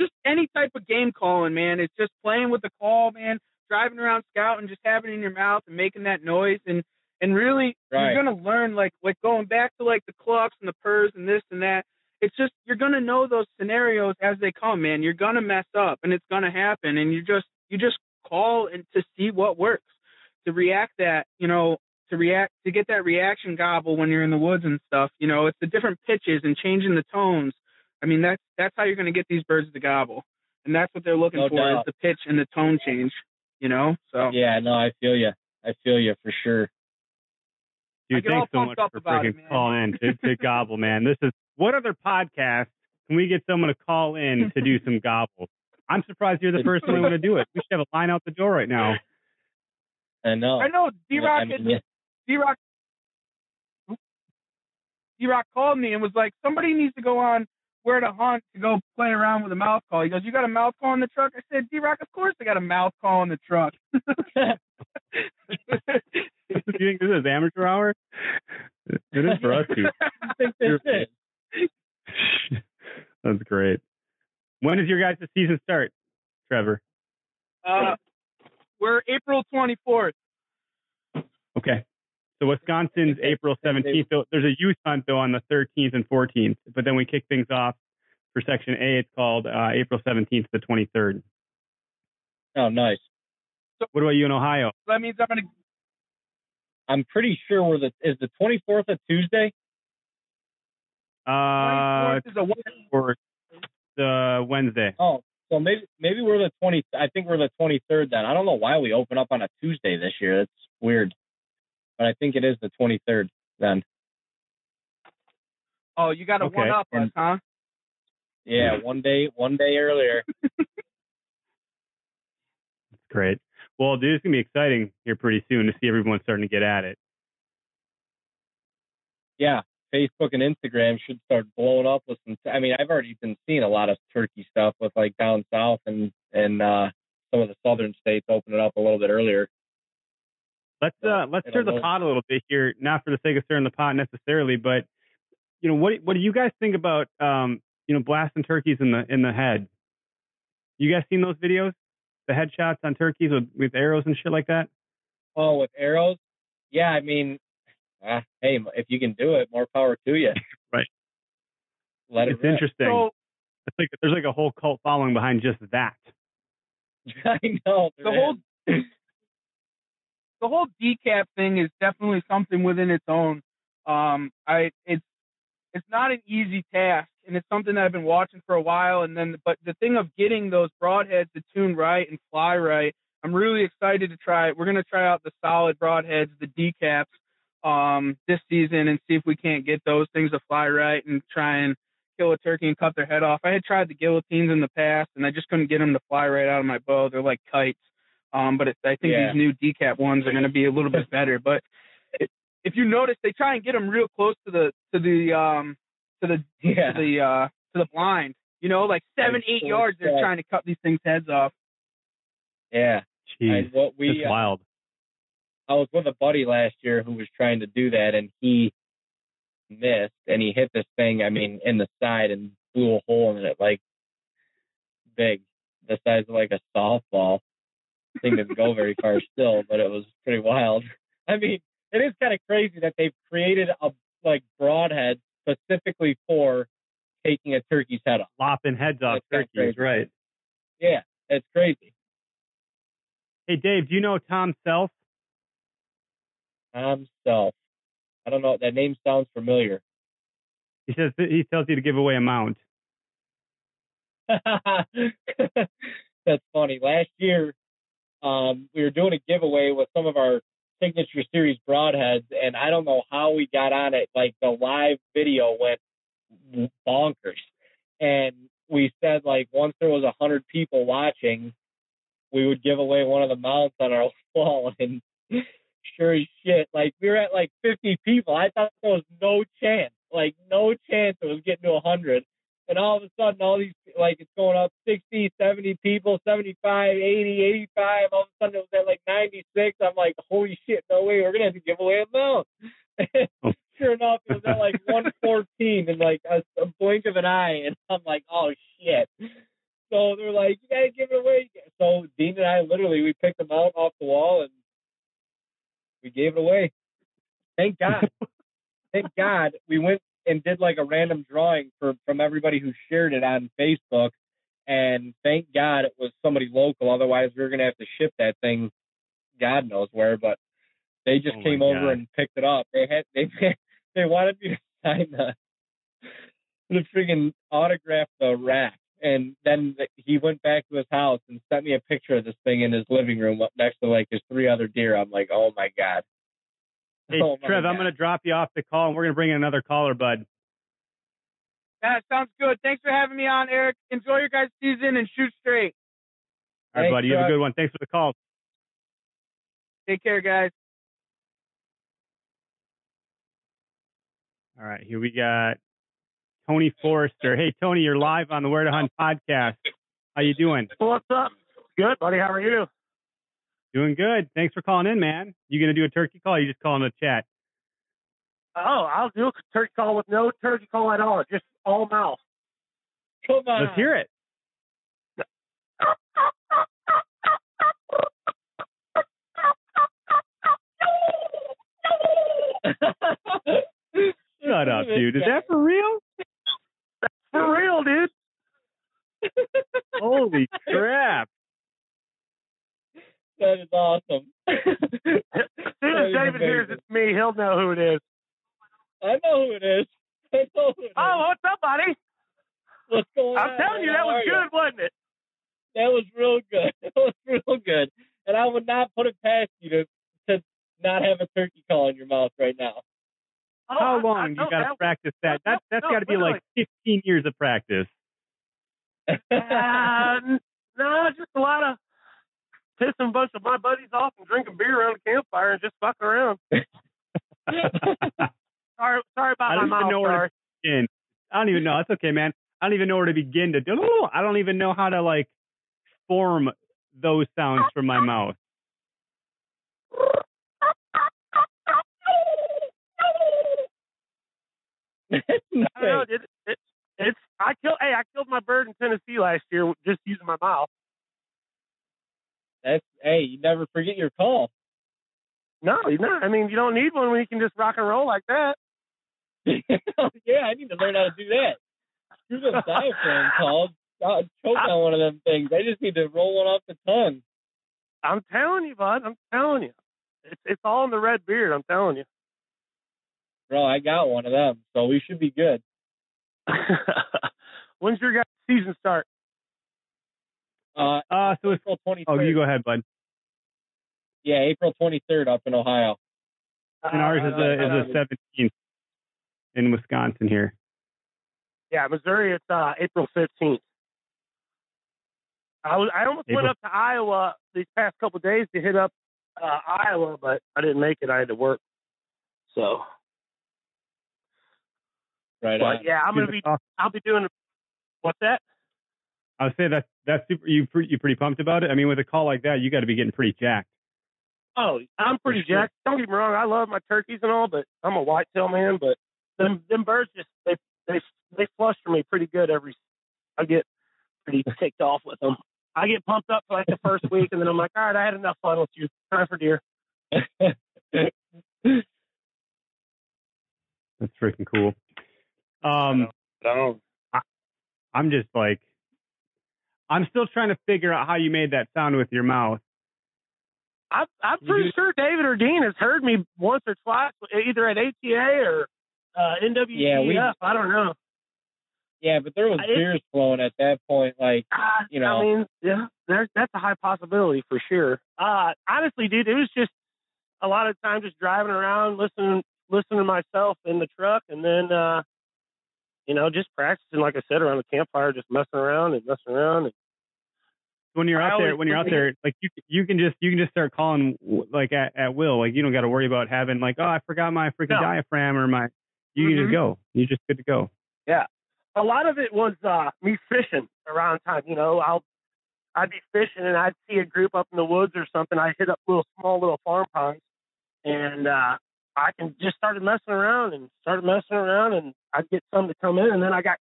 Just any type of game calling, man. It's just playing with the call, man. Driving around scouting, just having it in your mouth and making that noise, and and really Right. you're gonna learn like like going back to like the clucks and the purrs and this and that. It's just you're gonna know those scenarios as they come, man. You're gonna mess up, and it's gonna happen, and you just you just call and to see what works, to react that you know to react to get that reaction gobble when you're in the woods and stuff. You know, it's the different pitches and changing the tones. I mean, that's that's how you're going to get these birds to gobble, and that's what they're looking No for doubt. is the pitch and the tone change. You know, so Yeah, no, I feel you. I feel you for sure. I Dude, thanks so much for about it, freaking calling in to, to gobble, man. This is what other podcast can we get someone to call in to do some gobbles? I'm surprised you're the first one to do it. We should have a line out the door right now. I know. I know D Yeah, I Rock mean. D Rock D Rock called me and was like, somebody needs to go on where to hunt to go play around with a mouth call. He goes, you got a mouth call in the truck? I said, D Rock, of course I got a mouth call in the truck. Do you think this is amateur hour? It is for us too. I think that's it. That's great. When does your guys' season start, Trevor? uh, we're April 24th. Okay. So Wisconsin's April 17th. Though There's a youth hunt though on the 13th and 14th, but then we kick things off for Section A. It's called uh, April 17th to the 23rd. Oh, nice. What about you in Ohio? That means I'm gonna. I'm pretty sure we're the is the 24th a Tuesday. Uh, 24th is a Wednesday. the Wednesday. Oh, so maybe maybe we're the 20. I think we're the 23rd then. I don't know why we open up on a Tuesday this year. That's weird. But I think it is the 23rd then. Oh, you got to Okay, one up us, huh? Yeah, one day one day earlier. Great. Well, dude, it's gonna be exciting here pretty soon to see everyone starting to get at it. Yeah, Facebook and Instagram should start blowing up with some. I mean, I've already been seeing a lot of turkey stuff with like down south and and uh some of the southern states opening up a little bit earlier. Let's uh let's stir the pot a little bit here, not for the sake of stirring the pot necessarily, but you know what what do you guys think about um you know blasting turkeys in the in the head? You guys seen those videos? The headshots on turkeys with with arrows and shit like that? Oh, with arrows? Yeah, I mean, ah, hey, if you can do it, more power to you. Right. Let it it's rip. interesting. So it's like there's like a whole cult following behind just that. I know. the there whole the whole decap thing is definitely something within its own. Um, I it's it's not an easy task, and it's something that I've been watching for a while. And then, but the thing of getting those broadheads to tune right and fly right, I'm really excited to try it. We're gonna try out the solid broadheads, the decaps, um, this season, and see if we can't get those things to fly right and try and kill a turkey and cut their head off. I had tried the guillotines in the past, and I just couldn't get them to fly right out of my bow. They're like kites. Um, but it, I think Yeah. these new decap ones are going to be a little bit better. But it, if you notice, they try and get them real close to the to the um to the Yeah. to the uh to the blind. You know, like seven, Like eight full yards. They're trying to cut these things heads off. Yeah. Jeez, And what we it's uh, wild. I was with a buddy last year who was trying to do that, and he missed, and he hit this thing. I mean, in the side and blew a hole in it, like big, the size of like a softball. Thing didn't go very far still, but it was pretty wild. I mean, it is kind of crazy that they've created a like broadhead specifically for taking a turkey's head off. Lopping heads off That's turkeys, right? Yeah, it's crazy. Hey, Dave, do you know Tom Self? Tom Self. I don't know. That name sounds familiar. He says he tells you to give away a mount. That's funny. Last year, um, we were doing a giveaway with some of our signature series broadheads, and I don't know how we got on it. Like the live video went bonkers, and we said like once there was a hundred people watching, we would give away one of the mounts on our wall, and sure as shit, like we were at like 50 people. I thought there was no chance, like no chance it was getting to a 100. And all of a sudden, all these, like, it's going up 60, 70 people, 75, 80, 85. All of a sudden, it was at like 96. I'm like, holy shit, no way, we're going to have to give away a mount. Oh. sure enough, it was at like 114 and like a, a blink of an eye. And I'm like, oh shit. So they're like, you got to give it away. So Dean and I literally, we picked them out off the wall and we gave it away. Thank God. Thank God we went and did like a random drawing for from everybody who shared it on Facebook. And thank God it was somebody local. Otherwise, we were gonna have to ship that thing, God knows where. But they just Oh came over God. and picked it up. They had they they wanted me to sign the the friggin' autograph the rack. And then th- he went back to his house and sent me a picture of this thing in his living room up next to like his three other deer. I'm like, oh my god. Hey, Oh, Trev, I'm going to drop you off the call, and we're going to bring in another caller, bud. That sounds good. Thanks for having me on, Eric. Enjoy your guys' season and shoot straight. All right, Thanks, buddy. You have a good one. Thanks for the call. Take care, guys. All right, here we got Tony Forrester. Hey, Tony, you're live on the Where to Hunt podcast. How you doing? What's up? Good, buddy. How are you? Doing good. Thanks for calling in, man. You going to do a turkey call? Or you just calling the chat? Oh, I'll do a turkey call with no turkey call at all, just all mouth. Come on. Let's hear it. Shut up, dude. Is that for real? That's For real, dude. Holy crap! That is awesome. As soon as is David hears amazing. it's me, he'll know who it is. I know who it is. I know who it is. Oh, what's up, buddy? What's going on? I'm telling you, that was are you? good, wasn't it? That was real good. That was real good. And I would not put it past you to to not have a turkey call in your mouth right now. Oh, How I- I long you got to practice that? no, That that's no, got to be like 15 years of practice. Uh, no, just a lot of pissing a bunch of my buddies off and drinking beer around the campfire and just fucking around. Sorry, sorry about I my don't even mouth. know where to begin. I don't even know. That's okay, man. I don't even know where to begin to do. I don't even know how to like form those sounds from my mouth. I know. It, it, it's I killed. Hey, I killed my bird in Tennessee last year just using my mouth. That's hey, you never forget your call. No, you not. I mean, you don't need one when you can just rock and roll like that. yeah, I need to learn how to do that. Screw them diaphragm calls. I'll choke on one of them things. I just need to roll one off the tongue. I'm telling you, bud. I'm telling you. It's it's all in the red beard. I'm telling you. Bro, I got one of them, so we should be good. When's your guys' season start? Uh, Uh, so it's, April 23rd. oh, you go ahead, bud. Yeah, April 23rd up in Ohio. And ours is a uh, is the 17th in Wisconsin here. yeah, Missouri. It's uh, April 15th. I was I almost went up to Iowa these past couple of days to hit up uh, Iowa, but I didn't make it. I had to work. So, Right on. but yeah, I'm gonna be. I'll be doing. What's that? I would say that that's super. You pre- you pretty pumped about it? I mean, with a call like that, you got to be getting pretty jacked. Oh, I'm pretty sure. jacked. Don't get me wrong, I love my turkeys and all, but I'm a whitetail man. But them them birds just they they they fluster me pretty good every. I get pretty ticked off with them. I get pumped up for like the first week, and then I'm like, all right, I had enough fun with you. Time for deer. That's freaking cool. Um, I Don't. I'm just like, I'm still trying to figure out how you made that sound with your mouth. I'm, I'm You pretty do- sure David or Dean has heard me once or twice, either at ATA or uh, NWTF. Yeah, we- I don't know. Yeah, but there was I- it- beers flowing at that point. Like, Uh, You know. I mean, yeah, there's that's a high possibility for sure. Uh, honestly, dude, it was just a lot of time just driving around, listening, listening to myself in the truck, and then, uh, you know, just practicing, like I said, around the campfire, just messing around and messing around. And, when you're out there, when you're out there, like you you can just you can just start calling like at, at will. Like you don't got to worry about having like oh I forgot my freaking No. diaphragm or my. You can Mhm. just go. You're just good to go. Yeah, a lot of it was uh me fishing around time. You know, I'll I'd be fishing and I'd see a group up in the woods or something. I hit up little small little farm ponds, and uh I can just started messing around and started messing around, and I'd get some to come in, and then I got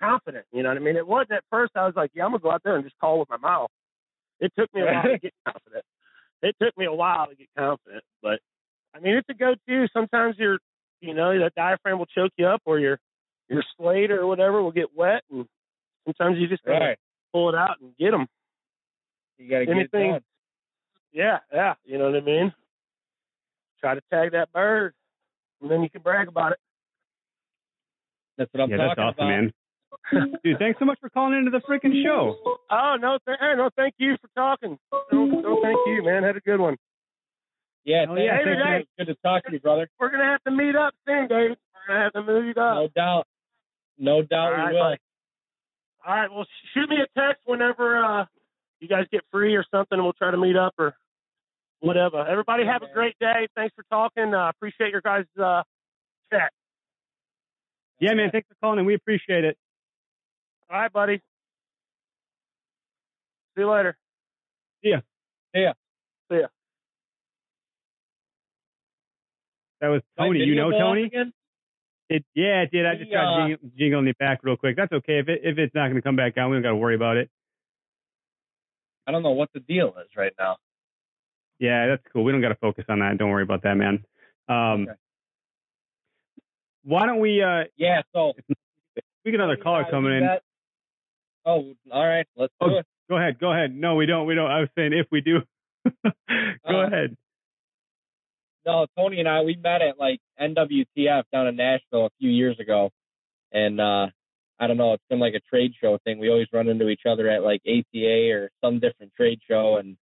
confident. You know what I mean? It was at first I was like, yeah, I'm gonna go out there and just call with my mouth. It took me a while to get confident. It took me a while to get confident, but I mean, it's a go-to. Sometimes you're, you know, that diaphragm will choke you up, or your your slate or whatever will get wet, and sometimes you just gotta right, pull it out and get them. you got to get it Anything- done. Yeah, yeah, you know what I mean. Try to tag that bird, and then you can brag about it. That's what I'm yeah, talking that's awesome, about. man. Dude, thanks so much for calling into the freaking show. Oh no, th- hey, no, thank you for talking. No, no, thank you, man. Had a good one. Yeah, Hell thanks, yeah, man. thanks, good to talk to you, brother. We're gonna have to meet up soon, David. We're gonna have to meet up. No doubt. No doubt All right, we will. buddy. All right, well, shoot me a text whenever uh, you guys get free or something, and we'll try to meet up or whatever. Everybody have a great day. Thanks for talking. Uh, appreciate your guys' uh, chat. Yeah, man. Thanks for calling, and we appreciate it. All right, buddy. See you later. See ya. See ya. See ya. That was Tony. You know Tony? Again? It yeah, it did. I just Yeah. tried jing- jingling it back real quick. That's okay. If it if it's not going to come back down, we don't got to worry about it. I don't know what the deal is right now. Yeah, that's cool. We don't got to focus on that. Don't worry about that, man. Um, Okay. Why don't we? Uh, Yeah, so we get another caller coming in. bet. Oh, all right. Let's do Oh, it. Go ahead. Go ahead. No, we don't. We don't. I was saying if we do. go Uh, ahead. No, Tony and I we met at like NWTF down in Nashville a few years ago, and uh I don't know. It's been like a trade show thing. We always run into each other at like ATA or some different trade show, and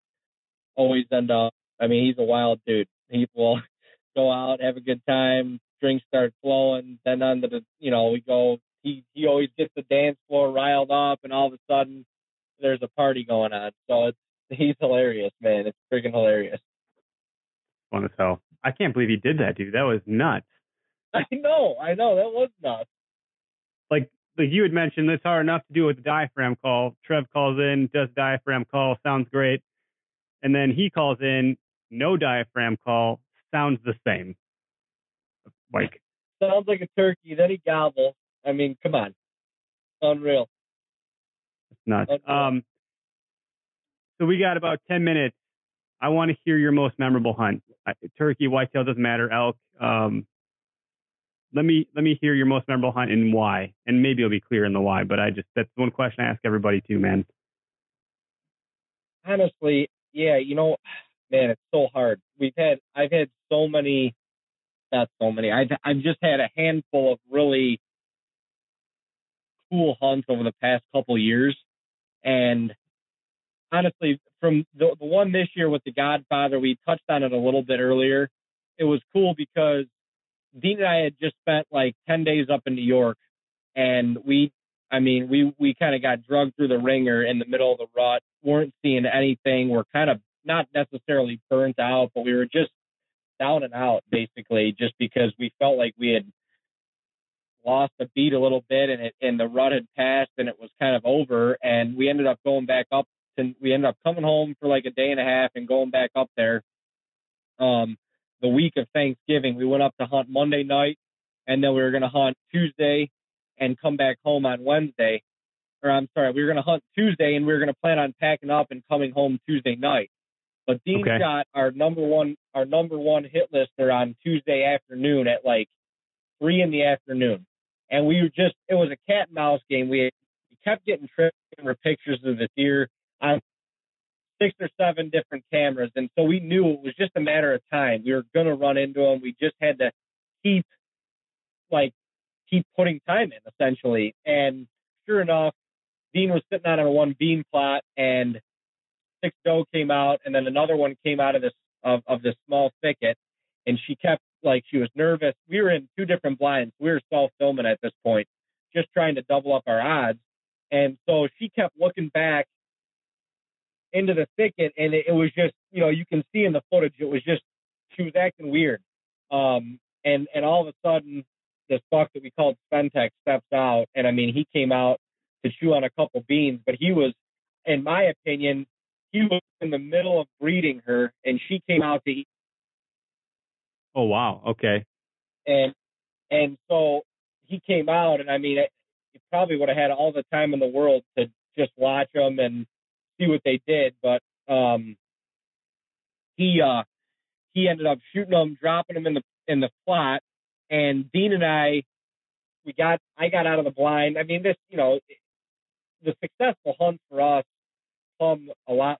always end up. I mean, he's a wild dude. He will go out, have a good time, drinks start flowing, then on the you know we go. He he always gets the dance floor riled up, and all of a sudden there's a party going on. So it's he's hilarious, man. It's freaking hilarious. Fun as hell. I can't believe he did that, dude. That was nuts. I know, I know. That was nuts. Like like you had mentioned, it's hard enough to do with the diaphragm call. Trev calls in, does diaphragm call, sounds great, and then he calls in, no diaphragm call, sounds the same. Like Sounds like a turkey. Then he gobbles. I mean, come on. Unreal. It's nuts. Okay. Um, so we got about 10 minutes. I want to hear your most memorable hunt. Turkey, whitetail, doesn't matter, elk. Um, let me let me hear your most memorable hunt and why. And maybe it'll be clear in the why, but I just that's one question I ask everybody too, man. Honestly, yeah, you know, man, it's so hard. We've had, I've had so many, not so many. I've, I've just had a handful of really cool hunts over the past couple years, and honestly, from the the one this year with the Godfather, we touched on it a little bit earlier. It was cool because Dean and I had just spent like ten days up in New York, and we, I mean, we we kind of got drugged through the ringer in the middle of the rut. weren't seeing anything. We're kind of not necessarily burnt out, but we were just down and out basically, just because we felt like we had lost the beat a little bit, and it and the rut had passed, and it was kind of over, and we ended up going back up. And we ended up coming home for like a day and a half and going back up there. Um, the week of Thanksgiving, we went up to hunt Monday night, and then we were going to hunt Tuesday and come back home on Wednesday. Or I'm sorry, we were going to hunt Tuesday, and we were going to plan on packing up and coming home Tuesday night. But Dean Okay. shot our number one our number one hit lister on Tuesday afternoon at like three in the afternoon, and we were just it was a cat and mouse game. We, kept getting tricked for pictures of the deer on six or seven different cameras, and so we knew it was just a matter of time. We were going to run into them. We just had to keep like keep putting time in essentially. And sure enough, Dean was sitting on a one bean plot, and six doe came out, and then another one came out of this of, of this small thicket, and she kept like she was nervous. We were in two different blinds. We were self filming at this point, just trying to double up our odds. And so she kept looking back into the thicket, and it, it was just, you know, you can see in the footage, it was just she was acting weird. Um, and and all of a sudden, this buck that we called Spentex steps out, and I mean, he came out to chew on a couple beans, but he was, in my opinion, he was in the middle of breeding her, and she came out to eat Oh wow. Okay. and and so he came out, and I mean, he probably would have had all the time in the world to just watch them and see what they did, but um, he uh he ended up shooting them, dropping them in the in the plot, and Dean and I, we got I got out of the blind. I mean, this you know, the successful hunts for us come a lot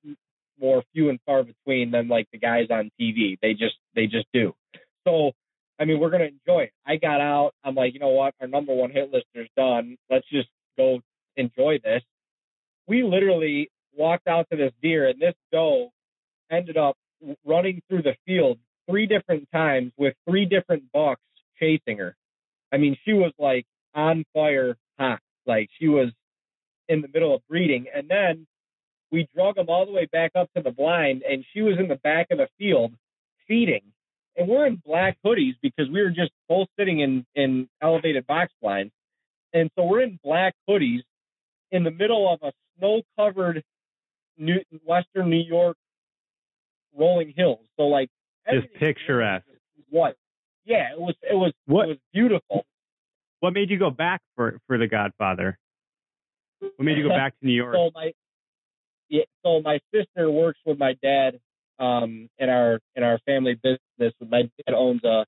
more few and far between than like the guys on TV. They just they just do. So I mean, we're gonna enjoy it. I got out. I'm like, you know what? Our number one hit lister's done. Let's just go enjoy this. We literally walked out to this deer, and this doe ended up running through the field three different times with three different bucks chasing her. I mean, she was like on fire hot. Like she was in the middle of breeding. And then we drug them all the way back up to the blind, and she was in the back of the field feeding. And we're in black hoodies because we were just both sitting in, in elevated box blinds. And so we're in black hoodies in the middle of a snow covered New, Western New York rolling hills. So like Just picturesque. What? Yeah, it was it was What- it was beautiful. What made you go back for for The Godfather? What made you go back to New York? So my yeah, so my sister works with my dad um in our in our family business. My dad owns uh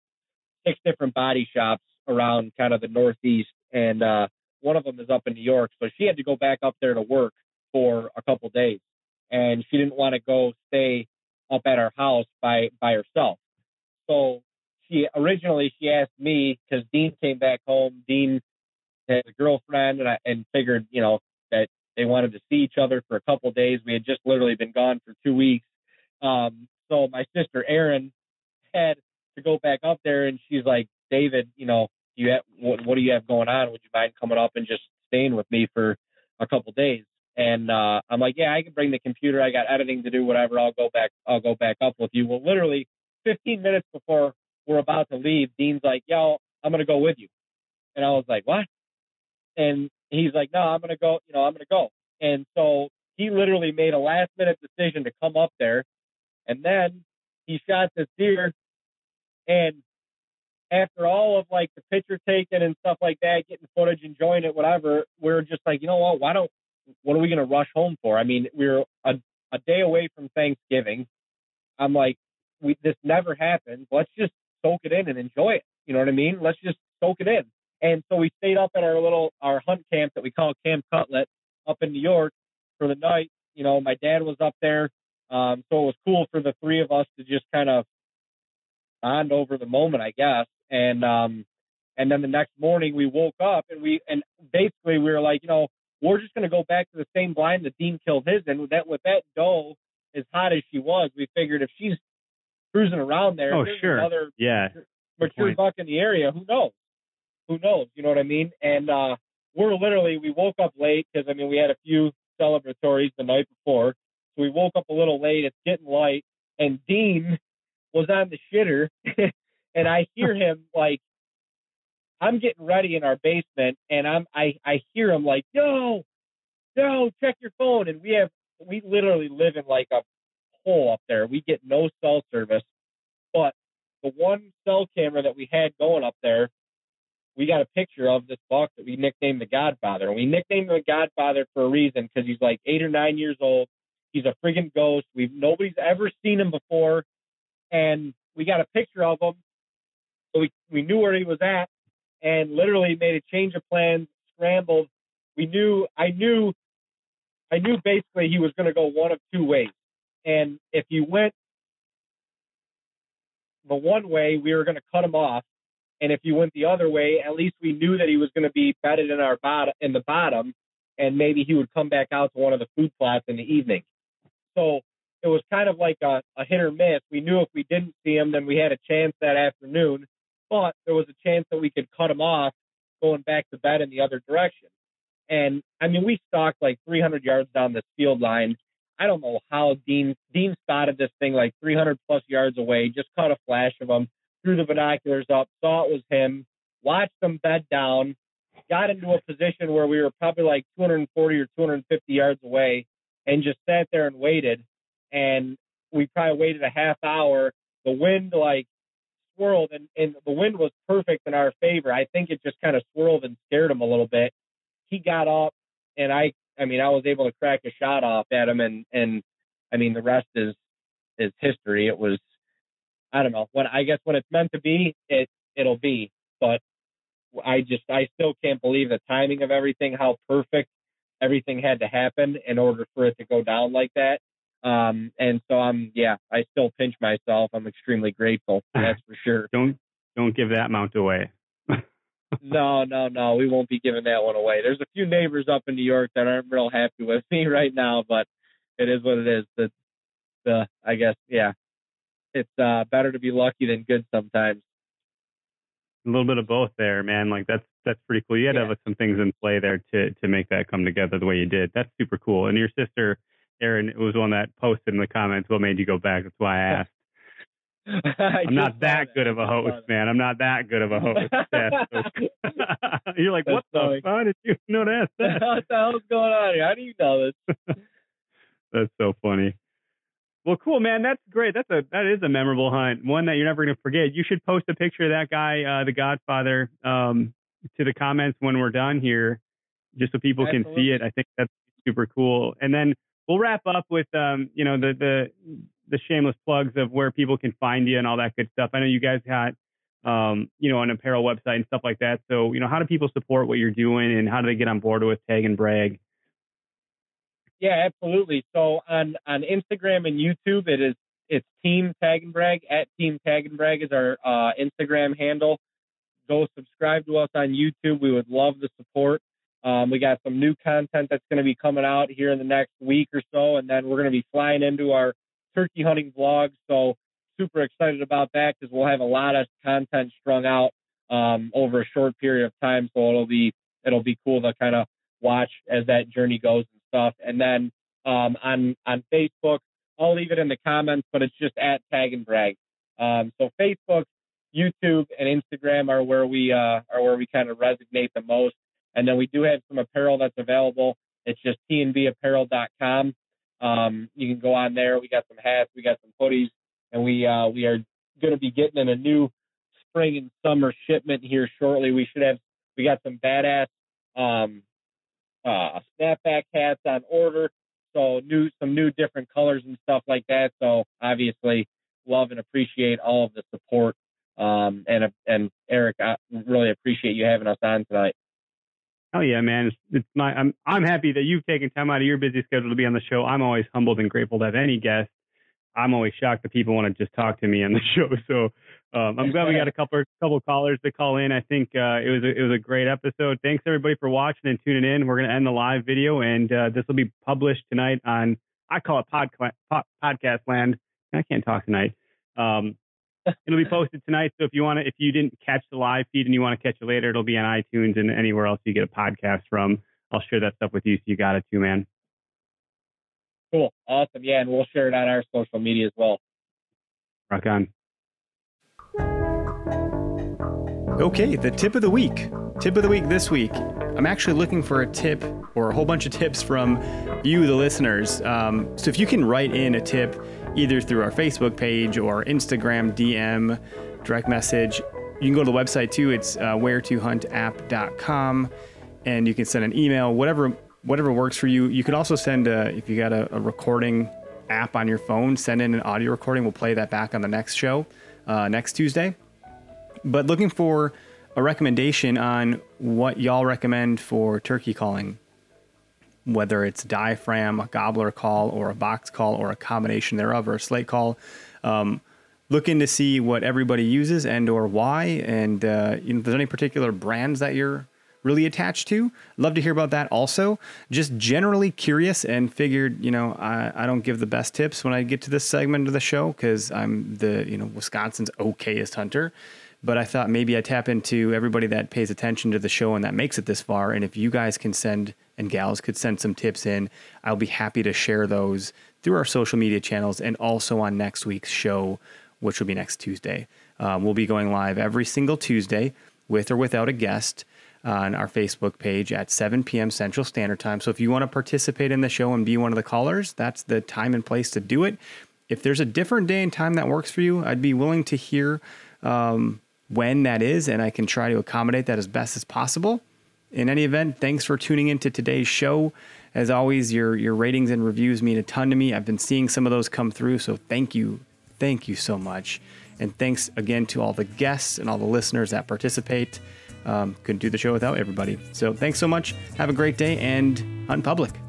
six different body shops around kind of the northeast and uh one of them is up in New York. So she had to go back up there to work for a couple days. And she didn't want to go stay up at our house by by herself. So she originally she asked me because Dean came back home. Dean has a girlfriend, and I and figured you know that they wanted to see each other for a couple days. We had just literally been gone for two weeks. Um, so my sister Erin had to go back up there, and she's like, David, you know, you have, what, what do you have going on? Would you mind coming up and just staying with me for a couple days? And uh, I'm like, yeah, I can bring the computer. I got editing to do, whatever. I'll go back. I'll go back up with you. Well, literally 15 minutes before we're about to leave, Dean's like, yo, I'm gonna go with you. And I was like, what? And he's like, no, I'm gonna go. You know, I'm gonna go. And so he literally made a last minute decision to come up there, and then he shot this deer. And after all of like the picture taken and stuff like that, getting footage, enjoying it, whatever, we're just like, you know what? Why don't? What are we gonna rush home for? I mean, we're a a day away from Thanksgiving. I'm like, we this never happens. Let's just soak it in and enjoy it. You know what I mean? Let's just soak it in. And so we stayed up at our little our hunt camp that we call Camp Cutlet up in New York for the night. You know, my dad was up there, um, so it was cool for the three of us to just kind of bond over the moment, I guess. And um, and then the next morning we woke up and we and basically we were like, you know, we're just gonna go back to the same blind that Dean killed his in. With that with that doe as hot as she was, we figured if she's cruising around there, Oh, there's sure. another Yeah. mature buck in the area, who knows? Who knows? You know what I mean? And uh, we're literally we woke up late because I mean we had a few celebratories the night before, so we woke up a little late. It's getting light, and Dean was on the shitter, and I hear him like I'm getting ready in our basement, and I'm I I hear him like yo, yo, check your phone, and we have we literally live in like a hole up there. We get no cell service, but the one cell camera that we had going up there, we got a picture of this buck that we nicknamed the Godfather. And we nicknamed him the Godfather for a reason because he's like eight or nine years old. He's a friggin' ghost. We've nobody's ever seen him before, and we got a picture of him, so we we knew where he was at, and literally made a change of plans, scrambled. We knew I knew I knew basically he was going to go one of two ways. And if you went the one way, we were going to cut him off. And if you went the other way, at least we knew that he was going to be bedded in our bottom in the bottom, and maybe he would come back out to one of the food plots in the evening. So it was kind of like a, a hit or miss. We knew if we didn't see him, then we had a chance that afternoon, but there was a chance that we could cut him off going back to bed in the other direction. And I mean, we stalked like 300 yards down this field line. I don't know how Dean Dean spotted this thing like 300 plus yards away. Just caught a flash of him, threw the binoculars up, saw it was him, watched him bed down, got into a position where we were probably like 240 or 250 yards away, and just sat there and waited. And we probably waited a half hour. The wind like swirled, and, and the wind was perfect in our favor. I think it just kind of swirled and scared him a little bit. He got up, and I I mean, I was able to crack a shot off at him, and and I mean, the rest is is history. It was, I don't know, when I guess when it's meant to be, it it'll be. But I just I still can't believe the timing of everything, how perfect everything had to happen in order for it to go down like that. Um, and so I'm, yeah, I still pinch myself. I'm extremely grateful. That's for sure. Don't don't give that mount away. no, no, no. We won't be giving that one away. There's a few neighbors up in New York that aren't real happy with me right now, but it is what it is. The, the, I guess, yeah, it's uh, better to be lucky than good sometimes. A little bit of both there, man. Like that's that's pretty cool. You had Yeah. to have some things in play there to to make that come together the way you did. That's super cool. And your sister, Erin, was one that posted in the comments what made you go back. That's why I asked. I I'm not saw that good of a host, man. I'm not that good of a host. You're like, what That's the fuck did you know that? that. what the hell's going on here? How do you know this? That's so funny. Well, cool, man. That's great. That's a that is a memorable hunt, one that you're never gonna forget. You should post a picture of that guy, uh, the Godfather, um, to the comments when we're done here, just so people can see it. I think that's super cool. And then we'll wrap up with um, you know, the the the shameless plugs of where people can find you and all that good stuff. I know you guys got um, you know, an apparel website and stuff like that. So, you know, how do people support what you're doing and how do they get on board with Tag and Brag? Yeah, absolutely. So on on Instagram and YouTube, it is it's Team Tag and Brag at Team Tag and Brag is our uh, Instagram handle. Go subscribe to us on YouTube. We would love the support. Um, we got some new content that's going to be coming out here in the next week or so, and then we're going to be flying into our turkey hunting vlog. So super excited about that because we'll have a lot of content strung out um, over a short period of time. So it'll be it'll be cool to kind of watch as that journey goes and stuff. And then um, on on Facebook, I'll leave it in the comments, but it's just at Tag and Brag. Um, so Facebook, YouTube, and Instagram are where we uh, are where we kind of resonate the most. And then we do have some apparel that's available. It's just tnbapparel.com. Um, you can go on there. We got some hats, we got some hoodies, and we uh, we are going to be getting in a new spring and summer shipment here shortly. We should have we got some badass um, uh, snapback hats on order. So new some new different colors and stuff like that. So obviously love and appreciate all of the support. Um, and and Eric, I really appreciate you having us on tonight. Oh yeah, man! It's, it's my I'm I'm happy that you've taken time out of your busy schedule to be on the show. I'm always humbled and grateful to have any guest. I'm always shocked that people want to just talk to me on the show. So um, I'm glad we got a couple couple callers to call in. I think uh, it was a, it was a great episode. Thanks everybody for watching and tuning in. We're gonna end the live video, and uh, this will be published tonight on I call it podcast podcast land. I can't talk tonight. Um, it'll be posted tonight. So if you want to, if you didn't catch the live feed and you want to catch it later, it'll be on iTunes and anywhere else you get a podcast from. I'll share that stuff with you, so you got it too, man. Cool, awesome, yeah, and we'll share it on our social media as well. Rock on. Okay, the tip of the week. Tip of the week this week. I'm actually looking for a tip or a whole bunch of tips from you, the listeners. Um, so if you can write in a tip either through our Facebook page or Instagram DM, direct message, you can go to the website too. It's uh, where2huntapp.com and you can send an email, whatever whatever works for you. You could also send a, if you got a, a recording app on your phone, send in an audio recording. We'll play that back on the next show uh, next Tuesday. But looking for a recommendation on what y'all recommend for turkey calling. whether it's diaphragm, a gobbler call, or a box call, or a combination thereof, or a slate call. Um, looking to see what everybody uses and or why, and uh, you know, if there's any particular brands that you're really attached to. Love to hear about that also. Just generally curious and figured, you know, I, I don't give the best tips when I get to this segment of the show because I'm the, you know, Wisconsin's okayest hunter. But I thought maybe I tap into everybody that pays attention to the show and that makes it this far. And if you guys can send and gals could send some tips in, I'll be happy to share those through our social media channels and also on next week's show, which will be next Tuesday. Um, we'll be going live every single Tuesday with or without a guest on our Facebook page at 7 p.m. Central Standard Time. So if you want to participate in the show and be one of the callers, that's the time and place to do it. If there's a different day and time that works for you, I'd be willing to hear um, when that is, and I can try to accommodate that as best as possible. In any event, thanks for tuning into today's show. As always, your your ratings and reviews mean a ton to me. I've been seeing some of those come through, so thank you, thank you so much, and thanks again to all the guests and all the listeners that participate. Um, couldn't do the show without everybody. So thanks so much. Have a great day and hunt public.